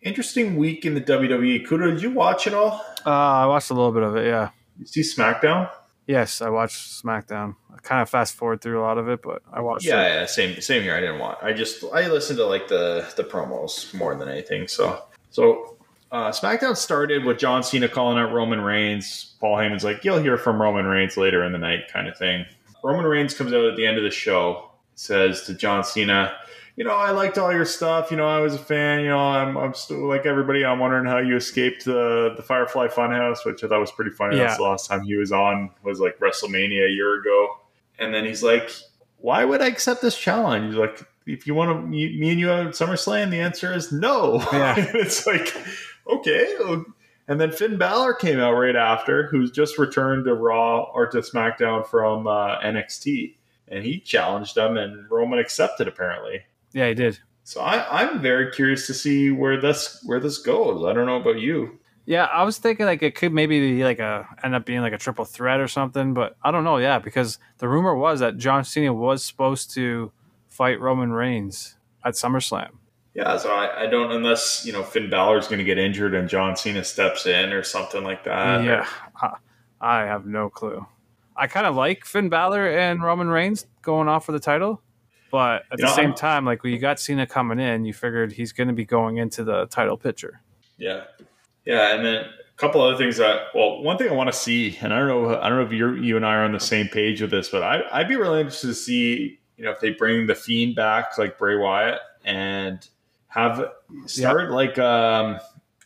interesting week in the WWE. Kudo, did you watch it all? Uh, I watched a little bit of it. Yeah. You see SmackDown? Yes, I watched SmackDown. I kind of fast forward through a lot of it, but I watched. Yeah, it. yeah, same same here. I didn't want. I just I listened to like the the promos more than anything. So so uh, SmackDown started with John Cena calling out Roman Reigns. Paul Heyman's like, "You'll hear from Roman Reigns later in the night," kind of thing. Roman Reigns comes out at the end of the show, says to John Cena, you know, I liked all your stuff. You know, I was a fan. You know, I'm, I'm still like everybody. I'm wondering how you escaped the the Firefly Funhouse, which I thought was pretty funny. Yeah. That's the last time he was on was like WrestleMania a year ago. And then he's like, "Why would I accept this challenge?" He's like, "If you want to, me me and you at SummerSlam, the answer is no." <laughs> Yeah. it's like, okay. And then Finn Balor came out right after, who's just returned to Raw or to SmackDown from uh, NXT, and he challenged him, and Roman accepted apparently. Yeah, he did. So I, I'm very curious to see where this where this goes. I don't know about you. Yeah, I was thinking like it could maybe be like a end up being like a triple threat or something, but I don't know. Yeah, because the rumor was that John Cena was supposed to fight Roman Reigns at SummerSlam. Yeah, so I, I don't unless you know Finn Balor's going to get injured and John Cena steps in or something like that. yeah, I, I have no clue. I kind of like Finn Balor and Roman Reigns going off for the title, but at You the know, same I'm- time, like when you got Cena coming in, you figured he's going to be going into the title picture. Yeah, yeah, and then a couple other things that well, one thing I want to see, and I don't know, I don't know if you you and I are on the same page with this, but I, I'd be really interested to see you know if they bring the Fiend back like Bray Wyatt and have start like um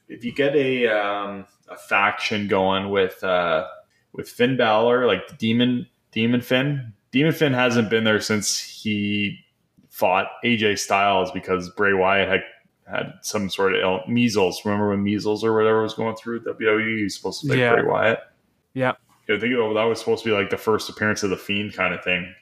if you get a um a faction going with uh with Finn Balor like the Demon Demon Finn. Demon Finn hasn't been there since he fought AJ Styles because Bray Wyatt had had some sort of ill, measles. Remember when measles or whatever was going through WWE? He was supposed to fight Yeah. Bray Wyatt. Yeah. I think that was supposed to be like the first appearance of the Fiend kind of thing.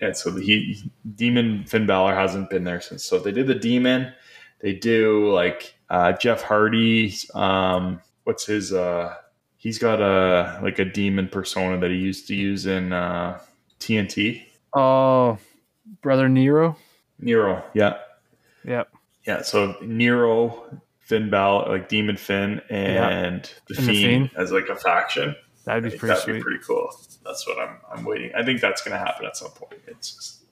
And so the, he Demon Finn Balor hasn't been there since. So they did the Demon. They do like uh, Jeff Hardy. Um, what's his? Uh, he's got a like a demon persona that he used to use in uh, TNT. Oh, brother Nero. Nero. Yeah. Yep. Yeah, so Nero, Finn Balor, like Demon Finn, and the, And the Fiend Fiend. as like a faction. That'd be pretty that'd sweet. be pretty cool. That's what I'm I'm waiting. I think that's going to happen at some point. It's just,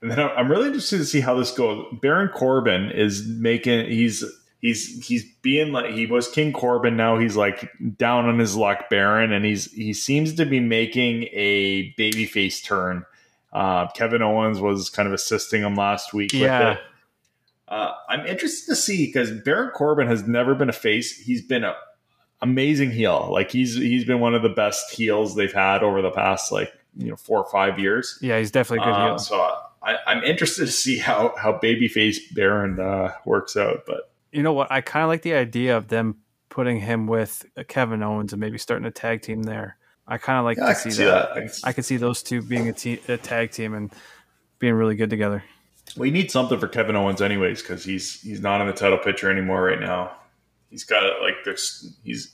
and then I'm really interested to see how this goes. Baron Corbin is making he's he's he's being like he was King Corbin. Now he's like down on his luck, Baron, and he's he seems to be making a babyface turn. Uh, Kevin Owens was kind of assisting him last week Yeah. Uh, I'm interested to see because Baron Corbin has never been a face. He's been a amazing heel. Like he's he's been one of the best heels they've had over the past like you know four or five years. Yeah, he's definitely a good Uh, heel. So I, I'm interested to see how how babyface Baron uh, works out. But You know what? I kind of like the idea of them putting him with uh, Kevin Owens and maybe starting a tag team there. I kind of like Yeah, to I see, see that. that. I can see- I could see those two being a, te- a tag team and being really good together. we need something for Kevin Owens anyways because he's he's not in the title picture anymore right now. He's got like this. He's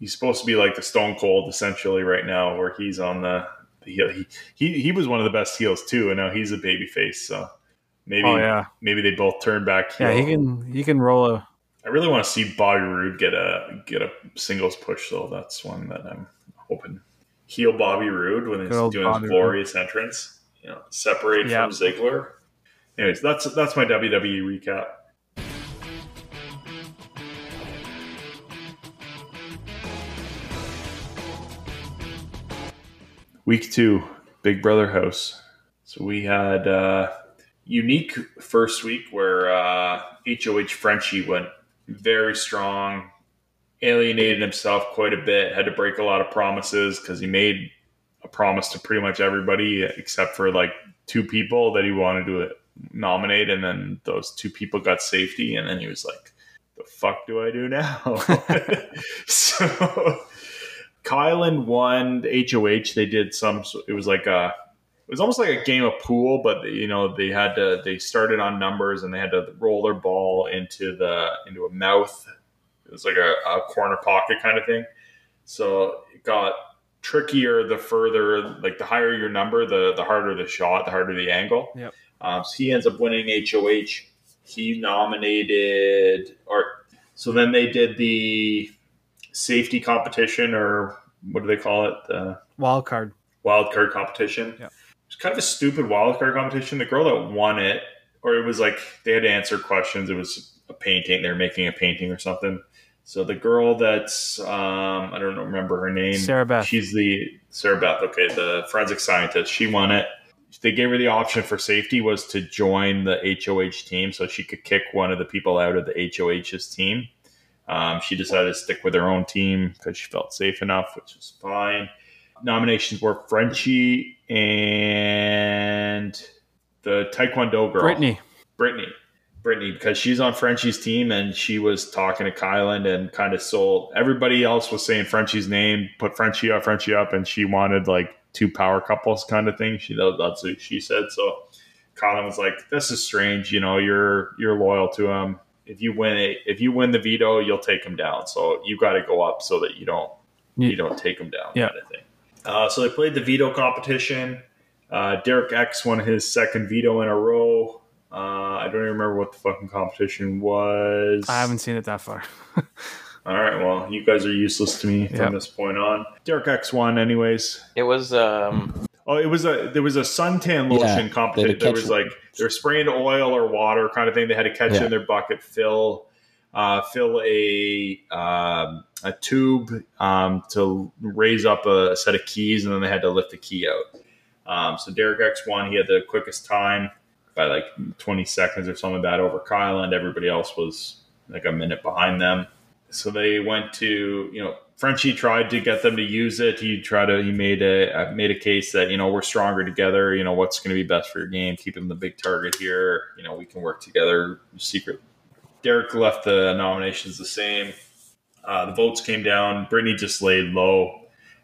he's supposed to be like the Stone Cold essentially right now, where he's on the the heel. He he he was one of the best heels too, and now he's a baby face. So maybe Oh yeah, maybe they both turn back. Heel. yeah. He can he can roll a I really want to see Bobby Roode get a get a singles push though. That's one that I'm hoping. Heel Bobby Roode when he's doing Bobby his glorious entrance. You know, separate Yeah. from Ziggler. Anyways, that's that's my WWE recap. Week two, Big Brother House. So we had uh, unique first week where uh, HOH Frenchie went very strong, alienated himself quite a bit, had to break a lot of promises because he made a promise to pretty much everybody except for like two people that he wanted to nominate, and then those two people got safety, and then he was like, "The fuck do I do now?" <laughs> <laughs> so. Kylan won the HOH. They did some. It was like a. It was almost like a game of pool, but you know they had to. They started on numbers and they had to roll their ball into the into a mouth. It was like a, a corner pocket kind of thing. So it got trickier the further, like the higher your number, the the harder the shot, the harder the angle. Yep. Um, so he ends up winning HOH. He nominated, or so then they did the safety competition, or what do they call it? The wild card. wild card competition. Yep. Kind of a stupid wildcard competition. The girl that won it, or it was like they had to answer questions. It was a painting. They were making a painting or something. So the girl that's um, I don't remember her name. Sarah Beth. She's the Sarah Beth. Okay, the forensic scientist. She won it. they gave her the option for safety was to join the HOH team, so she could kick one of the people out of the HOH's team. Um, she decided to stick with her own team because she felt safe enough, which is fine. Nominations were Frenchie and the Taekwondo girl, Britini. Britini. Britini, because she's on Frenchie's team and she was talking to Kylan and kind of sold. Everybody else was saying Frenchie's name, put Frenchie up, Frenchie up, and she wanted like two power couples kind of thing. She that's what she said. So Kylan was like, "This is strange. You know, you're you're loyal to him. If you win it, if you win the veto, you'll take him down. So you got to go up so that you don't you don't take him down. Yeah. Kind of thing. Uh, so they played the veto competition. Uh, Derek X won his second veto in a row. Uh, I don't even remember what the fucking competition was. I haven't seen it that far. <laughs> All right, well, you guys are useless to me from Yep. this point on. Derek X won, anyways. It was um Oh, it was a there was a suntan lotion they competition. There was like they were spraying oil or water kind of thing. They had to catch it Yeah. in their bucket, fill uh, fill a um, a tube um, to raise up a set of keys, and then they had to lift the key out. Um, so Derek X won. He had the quickest time by like 20 seconds or something that over Kyle, and everybody else was like a minute behind them. So they went to you know Frenchie tried to get them to use it. He tried to he made a uh, made a case that you know we're stronger together. You know what's going to be best for your game. Keep him the big target here. You know we can work together. Secret. Derek left the nominations the same. Uh, the votes came down. Britini just laid low.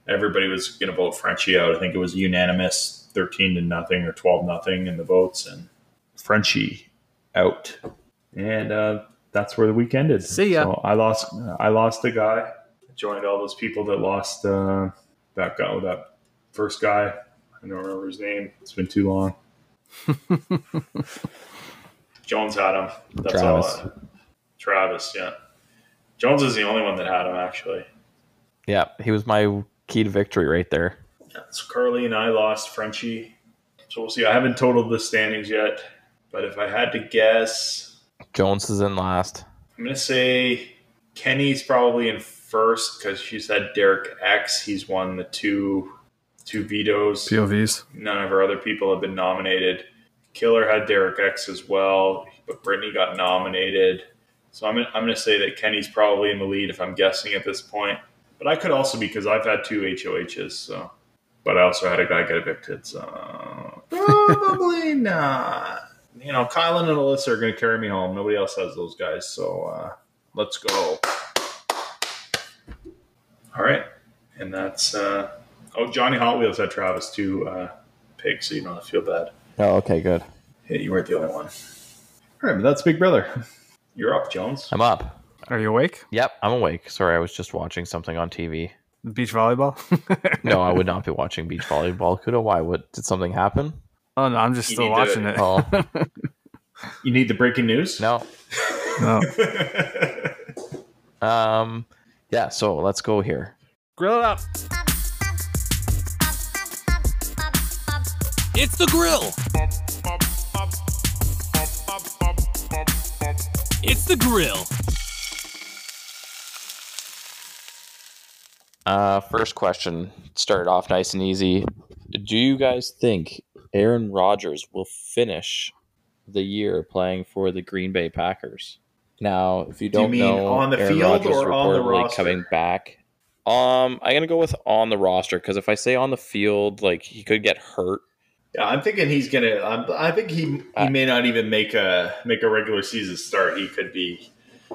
Everybody was going to vote Frenchie out. I think it was unanimous, thirteen to nothing or twelve nothing in the votes, and Frenchie out. And uh, that's where the week ended. See ya. So I lost. I lost a guy. Joined all those people that lost uh, that guy. That first guy. I don't remember his name. It's been too long. <laughs> Jones had him. That's Travis. all. Travis, yeah. Jones is the only one that had him actually. yeah, he was my key to victory right there. Yeah, so Carly and I lost Frenchie. So we'll see. I haven't totaled the standings yet, but if I had to guess, Jones is in last. I'm gonna say Kenny's probably in first because she said Derek X. He's won the two two vetoes. POVs. None of our other people have been nominated. Killer had Derek X as well, but Britini got nominated. So I'm, I'm going to say that Kenny's probably in the lead if I'm guessing at this point. But I could also be because I've had two HOHs. So, but I also had a guy get evicted. So probably <laughs> not. You know, Kylan and Alyssa are going to carry me home. Nobody else has those guys. So uh, let's go. All right, and that's uh, oh Johnny Hot Wheels had Travis too. Uh, pig, so you don't have to feel bad. Oh, okay, good. Hey, you weren't the only one. All right, but that's Big Brother. <laughs> You're up, Jones. I'm up. Are you awake? Yep, I'm awake. Sorry, I was just watching something on TV. Beach volleyball? <laughs> No, I would not be watching beach volleyball. Kudo, why? What did something happen? oh no, I'm just You still need to- watching it. Oh <laughs> You need the breaking news. no. No. <laughs> Um, yeah. So let's go here. Grill it up. It's the grill. It's the grill. Uh, first question. Started off nice and easy. Do you guys think Aaron Rodgers will finish the year playing for the Green Bay Packers? Now, if you Do you don't mean know, on the Aaron field Rodgers or on the roster? coming back. Um, I'm gonna go with on the roster because if I say on the field, like he could get hurt. Yeah, I'm thinking he's gonna. I'm, I think he he may not even make a make a regular season start. He could be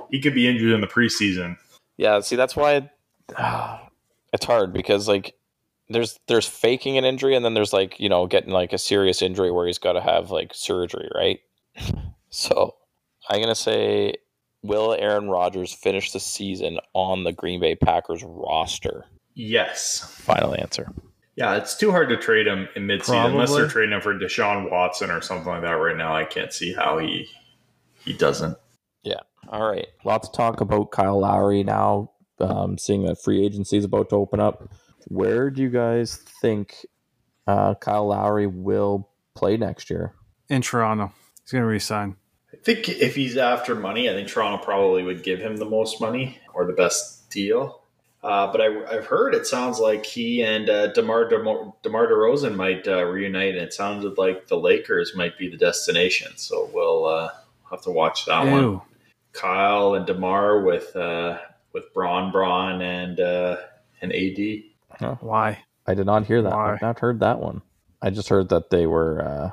he could be injured in the preseason. Yeah, see, that's why <sighs> it's hard because like there's there's faking an injury and then there's like you know getting like a serious injury where he's got to have like surgery, right? <laughs> so I'm gonna say, will Aaron Rodgers finish the season on the Green Bay Packers roster? Yes. Final answer. Yeah, it's too hard to trade him in midseason unless they're trading him for Deshaun Watson or something like that. Right now, I can't see how he he doesn't. Yeah. All right, lots of talk about Kyle Lowry now. Um, seeing that free agency is about to open up, where do you guys think uh, Kyle Lowry will play next year? In Toronto. He's gonna resign. I think if he's after money, I think Toronto probably would give him the most money or the best deal. Uh, but I, I've heard it sounds like he and uh, Demar Demar, Demar Derozan might uh, reunite, and it sounded like the Lakers might be the destination. So we'll uh, have to watch that one. Kyle and Demar with uh, with Bron, Bron, and uh, and AD. Why? I did not hear that. Why? I've not heard that one. I just heard that they were. Uh,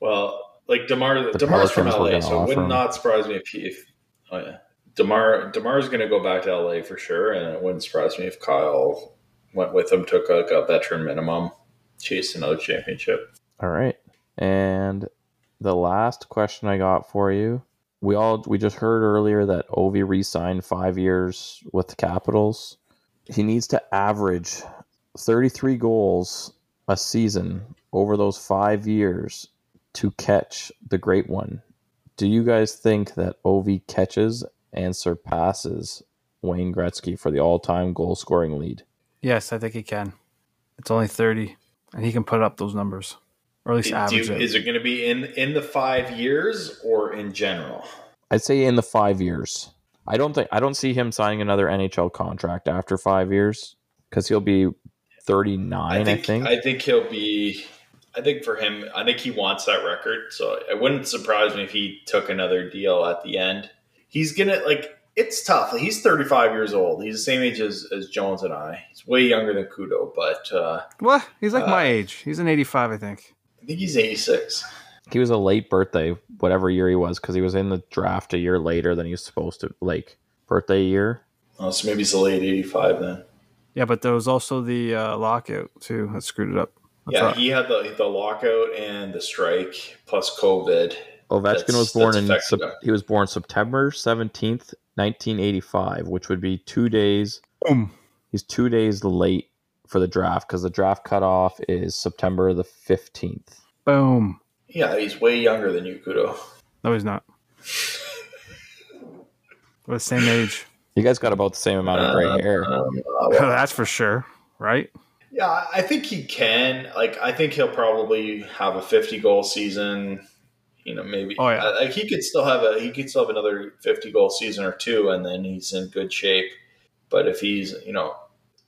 Well, like Demar, The Demar's from Pelicans were LA, so it would not surprise me if he. If, oh yeah, Demar Demar's going to go back to LA for sure, and it wouldn't surprise me if Kyle went with him, took like a veteran minimum, chased another championship. all right, and the last question I got for you. We all we just heard earlier that Ovi re-signed five years with the Capitals. He needs to average 33 goals a season over those five years to catch the great one. Do you guys think that Ovi catches and surpasses Wayne Gretzky for the all-time goal-scoring lead? Yes, I think he can. It's only 30, and he can put up those numbers, or at least Do average you- it. is it going to be in in the five years or in general? I'd say in the five years. I don't think I don't see him signing another NHL contract after five years because he'll be 39. I think. I think he'll be. I think for him, I think he wants that record. So it wouldn't surprise me if he took another deal at the end. He's gonna like. It's tough. He's 35 years old. He's the same age as, as Jones and I. He's way younger than Kudo, but uh, what? He's like Uh, my age. He's an 85, I think. I think he's 86. he was a late birthday, whatever year he was, because he was in the draft a year later than he was supposed to. Like birthday year. Oh, so maybe he's a late 85 then. Yeah, but there was also the uh, lockout too that screwed it up. That's yeah, all- he had the the lockout and the strike plus COVID. Ovechkin That's- was born in affected Sep- him. he was born September 17th, 1985, which would be two days. Boom. He's two days late for the draft because the draft cutoff is September the 15th. Boom. Yeah, he's way younger than you, Kudo. No, he's not. We're the same age. You guys got about the same amount of gray Uh, hair. um, uh, well, <laughs> That's for sure, right? Yeah, I think he can. Like, I think he'll probably have a 50 goal season. You know, maybe. Oh, yeah. Like he could still have a he could still have another 50 goal season or two, and then he's in good shape. But if he's, you know,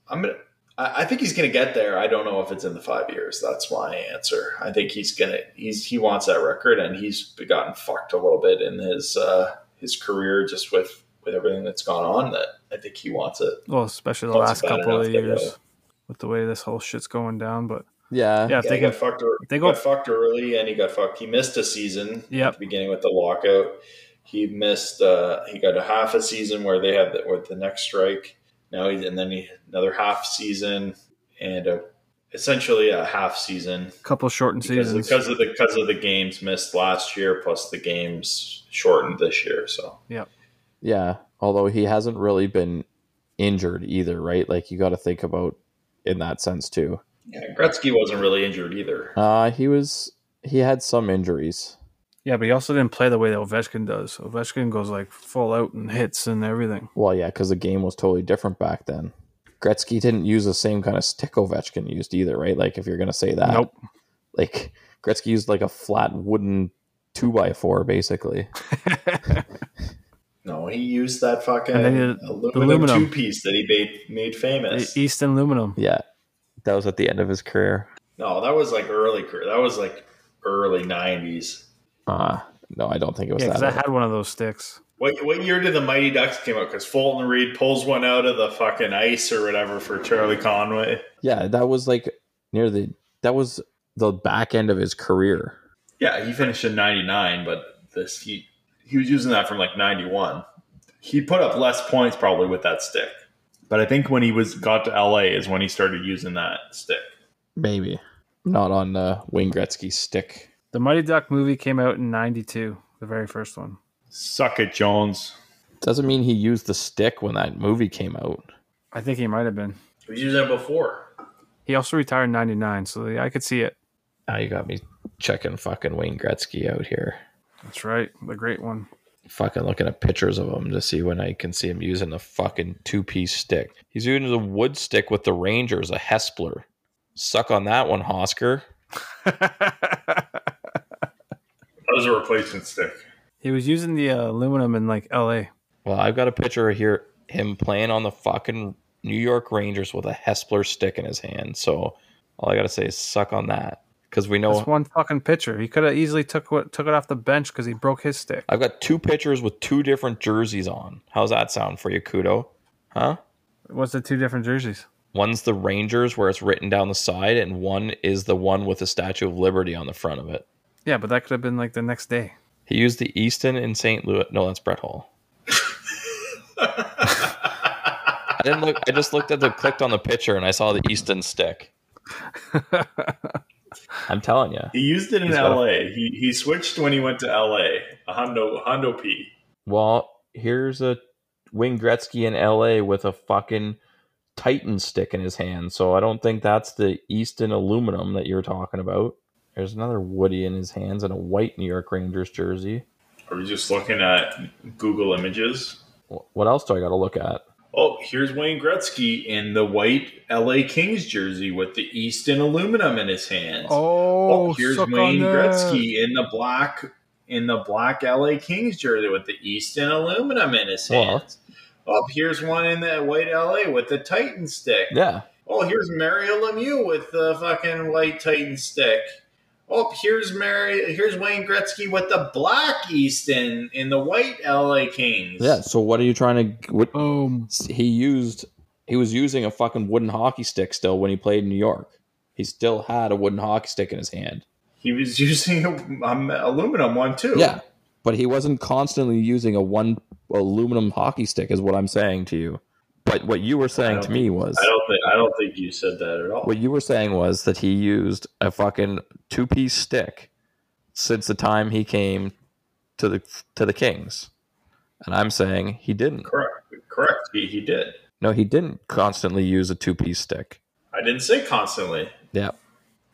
I'm gonna. I I think he's going to get there. I don't know if it's in the five years. That's my answer. I think he's gonna. He's he wants that record, and he's gotten fucked a little bit in his uh, his career just with with everything that's gone on. That I think he wants it. Well, especially the last couple of years with the way this whole shit's going down. But Yeah. yeah, if Yeah, they he got fucked. ear- they He go- got fucked early, and he got fucked. He missed a season Yep. at the beginning with the lockout. He missed. Uh, he got a half a season where they had the, with the next strike. Now he and then he another half season and a, essentially a half season couple shortened because, seasons. because of the because of the games missed last year plus the games shortened this year. So yeah, Yeah, although he hasn't really been injured either, right? Like you got to think about in that sense too. Yeah, Gretzky wasn't really injured either. Uh he was he had some injuries. yeah, but he also didn't play the way that Ovechkin does. Ovechkin goes like full out and hits and everything. Well, yeah, because the game was totally different back then. Gretzky didn't use the same kind of stick Ovechkin used either, right? Like if you're gonna say that, Nope. Like Gretzky used like a flat wooden two by four, basically. <laughs> No, he used that fucking And then he did aluminum, aluminum. two piece that he made made famous. Easton aluminum. Yeah, that was at the end of his career. No, that was like early career. That was like early nineties. Uh no, I don't think it was Yeah, because that. I had one of those sticks. What what year did the Mighty Ducks came out? Because Fulton Reed pulls one out of the fucking ice or whatever for Charlie Conway. yeah, that was like near the that was the back end of his career. Yeah, he finished in ninety nine, but this he he was using that from like ninety one. He put up less points probably with that stick. But I think when he was got to LA is when he started using that stick. Maybe not on uh, Wayne Gretzky's stick. The Mighty Duck movie came out in '92, the very first one. Suck it, Jones. Doesn't mean he used the stick when that movie came out. I think he might have been. He was using it before. He also retired in '99, so yeah, I could see it. Now you got me checking fucking Wayne Gretzky out here. That's right, the great one. Fucking looking at pictures of him to see when I can see him using the fucking two piece stick. He's using a wood stick with the Rangers, a Hespeler. Suck on that one, Hosker. That was a replacement stick. He was using the uh, aluminum in like L.A. Well, I've got a picture here him playing on the fucking New York Rangers with a Hespeler stick in his hand. So all I gotta say is suck on that because we know That's one fucking pitcher. He could have easily took what took it off the bench because he broke his stick. I've got two pitchers with two different jerseys on. How's that sound for you, Kudo? Huh? What's the two different jerseys? One's the Rangers where it's written down the side, and one is the one with the Statue of Liberty on the front of it. Yeah, but that could have been like the next day. He used the Easton in St. Louis. No, that's Brett Hull. <laughs> I didn't look. I just looked at the clicked on the picture and I saw the Easton stick. <laughs> I'm telling you. He used it in He's a- L.A. He he switched when he went to L.A. A Hondo Hondo P. Well, here's a Wayne Gretzky in L.A. with a fucking Titan stick in his hand. So I don't think that's the Easton aluminum that you're talking about. There's another Woody in his hands and a white New York Rangers jersey. Are we just looking at Google Images? What else do I got to look at? Oh, here's Wayne Gretzky in the white LA Kings jersey with the Easton aluminum in his hands. Oh, oh here's Wayne. Gretzky in the black in the black LA Kings jersey with the Easton aluminum in his Well. hands. Oh, here's one in the white LA with the Titan stick. Yeah. Oh, here's Mario Lemieux with the fucking white Titan stick. Oh, here's Mary. Here's Wayne Gretzky with the black Easton in the white LA Kings. Yeah. So what are you trying to? What Boom. he used? He was using a fucking wooden hockey stick still when he played in New York. He still had a wooden hockey stick in his hand. He was <laughs> using a um, aluminum one too. Yeah, but he wasn't constantly using a one aluminum hockey stick, is what I'm saying to you. But what you were saying to me was I don't think I don't think you said that at all. what you were saying was that he used a fucking two piece stick since the time he came to the to the Kings, and I'm saying he didn't. Correct. Correct. He, he did. No, he didn't constantly use a two piece stick. I didn't say constantly. Yeah,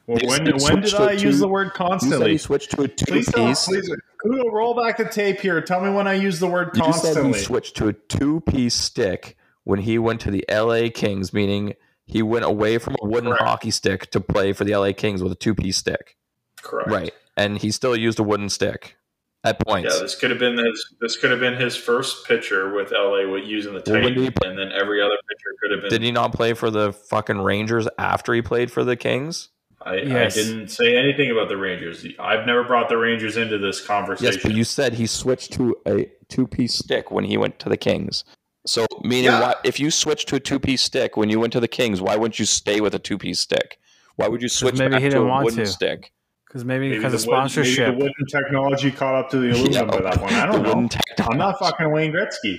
Well, when said when did I two- use the word you said constantly? he switched to a two please piece. Please, Kudo, roll back the tape here. Tell me when I used the word constantly. You said constantly. he switched to a two piece stick when he went to the LA Kings, meaning he went away from a wooden Correct. hockey stick to play for the LA Kings with a two piece stick. Correct. Right. And he still used a wooden stick at points. Yeah, this could have been his. This could have been his first pitcher with LA with using the Well, when Titan, did he play- and then every other pitcher could have been. Did he not play for the fucking Rangers after he played for the Kings? I, Yes. I didn't say anything about the Rangers. I've never brought the Rangers into this conversation. Yes, but you said he switched to a two piece stick when he went to the Kings. So, meaning, Yeah. why, if you switched to a two piece stick when you went to the Kings, why wouldn't you stay with a two piece stick? Why would you switch maybe back he to didn't a want wooden to. stick? Because maybe Maybe because of the wood- sponsorship. Maybe the wooden technology caught up to the aluminum Yeah. by that one. I <laughs> don't know. tech- I'm not fucking Wayne Gretzky.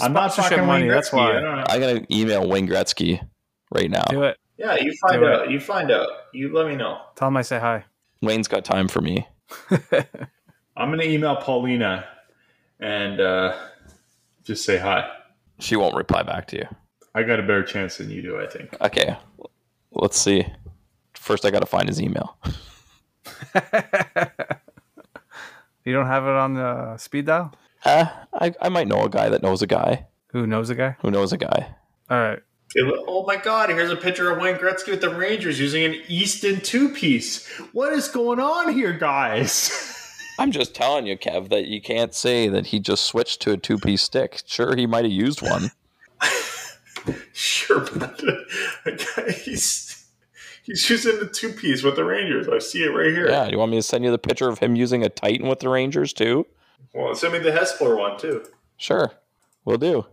I'm not fucking money. Wayne Gretzky. That's I why. don't know. I gotta email Wayne Gretzky right now. Do it. Yeah, you find Do it. out. You find out. You let me know. Tell him I say hi. Wayne's got time for me. <laughs> I'm gonna email Paulina and uh, just say hi. She won't reply back to you. I got a better chance than you do, I think. Okay, let's see. First, I gotta find his email. <laughs> You don't have it on the speed dial? Uh, I, I might know a guy that knows a guy Who knows a guy? who knows a guy. All right. It- oh my God! Here's a picture of Wayne Gretzky with the Rangers using an Easton two-piece. What is going on here, guys? <laughs> I'm just telling you, Kev, that you can't say that he just switched to a two piece stick. Sure, he might have used one. <laughs> sure, but he's he's using the two-piece with the Rangers. I see it right here. Yeah, you want me to send you the picture of him using a Titan with the Rangers too? Well, send me the Hespeler one too. Sure, we'll do.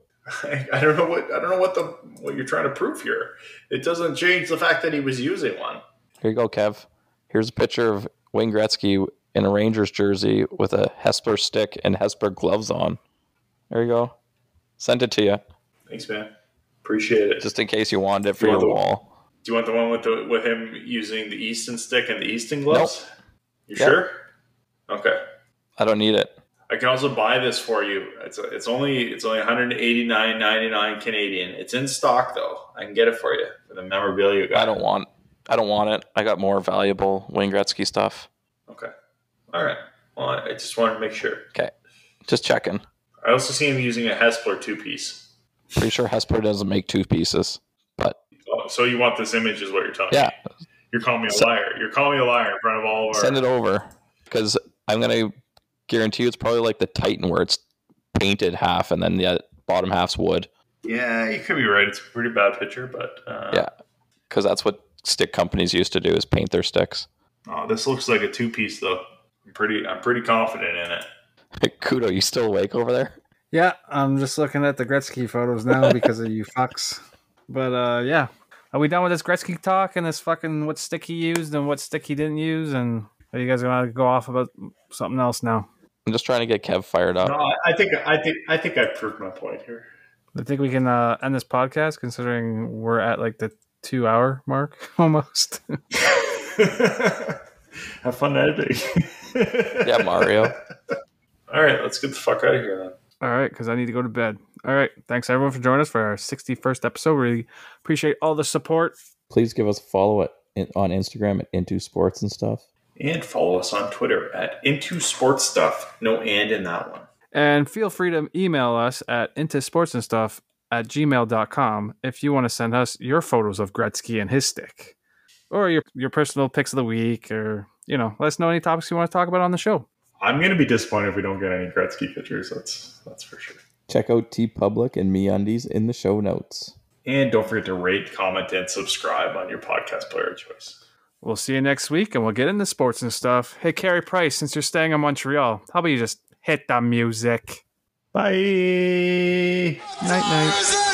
I, <laughs> I don't know what I don't know what the what you're trying to prove here. It doesn't change the fact that he was using one. Here you go, Kev. Here's a picture of Wayne Gretzky in a Rangers jersey with a Hespeler stick and Hespeler gloves on. There you go. Sent it to you, Thanks, man. Appreciate it. just in case you wanted it for You your the- wall. Do you want the one with the with him using the Easton stick and the Easton gloves? You Yep. sure? Okay. I don't need it. I can also buy this for you. It's it's only it's only 189.99 Canadian. It's in stock though. I can get it for you for the memorabilia guy. I don't want. I don't want it. I got more valuable Wayne Gretzky stuff. Okay. All right. Well, I just wanted to make sure. Okay, just checking. I also see him using a Hespeler two piece. Pretty sure Hespeler doesn't make two pieces, but Oh, so you want this image is what you're telling yeah, me? You're calling me a So- liar. You're calling me a liar in front of all of our. send it over because I'm gonna guarantee you it's probably like the Titan where it's painted half and then the bottom half's wood. Yeah, you could be right. It's a pretty bad picture, but uh, Yeah. Because that's what stick companies used to do is paint their sticks. Oh, this looks like a two piece though. I'm pretty. I'm pretty confident in it. <laughs> Kudo, you still awake over there? Yeah, I'm just looking at the Gretzky photos now <laughs> because of you fucks. But uh, yeah, are we done with this Gretzky talk and this fucking what stick he used and what stick he didn't use? And are you guys gonna go off about something else now? I'm just trying to get Kev fired up. No, I, I think. I think. I think I proved my point here. I think we can uh, end this podcast considering we're at like the two hour mark <laughs> almost. Have fun editing. <laughs> Yeah, Mario. <laughs> All right, let's get the fuck out of here then. All right, because I need to go to bed. All right, thanks everyone for joining us for our 61st episode. Really appreciate all the support. Please give us a follow at, on Instagram at Into Sports and stuff. And follow us on Twitter at Into Sports Stuff. No and in that one. And feel free to email us at into sports and stuff at gmail.com if you want to send us your photos of Gretzky and his stick. Or your your personal picks of the week or you know, let us know any topics you want to talk about on the show. I'm gonna be disappointed if we don't get any Gretzky pictures. That's that's for sure. Check out TeePublic and MeUndies in the show notes. And don't forget to rate, comment, and subscribe on your podcast player of choice. We'll see you next week and we'll get into sports and stuff. Hey Carey Price, since you're staying in Montreal, how about you just hit the music? Bye. Night night.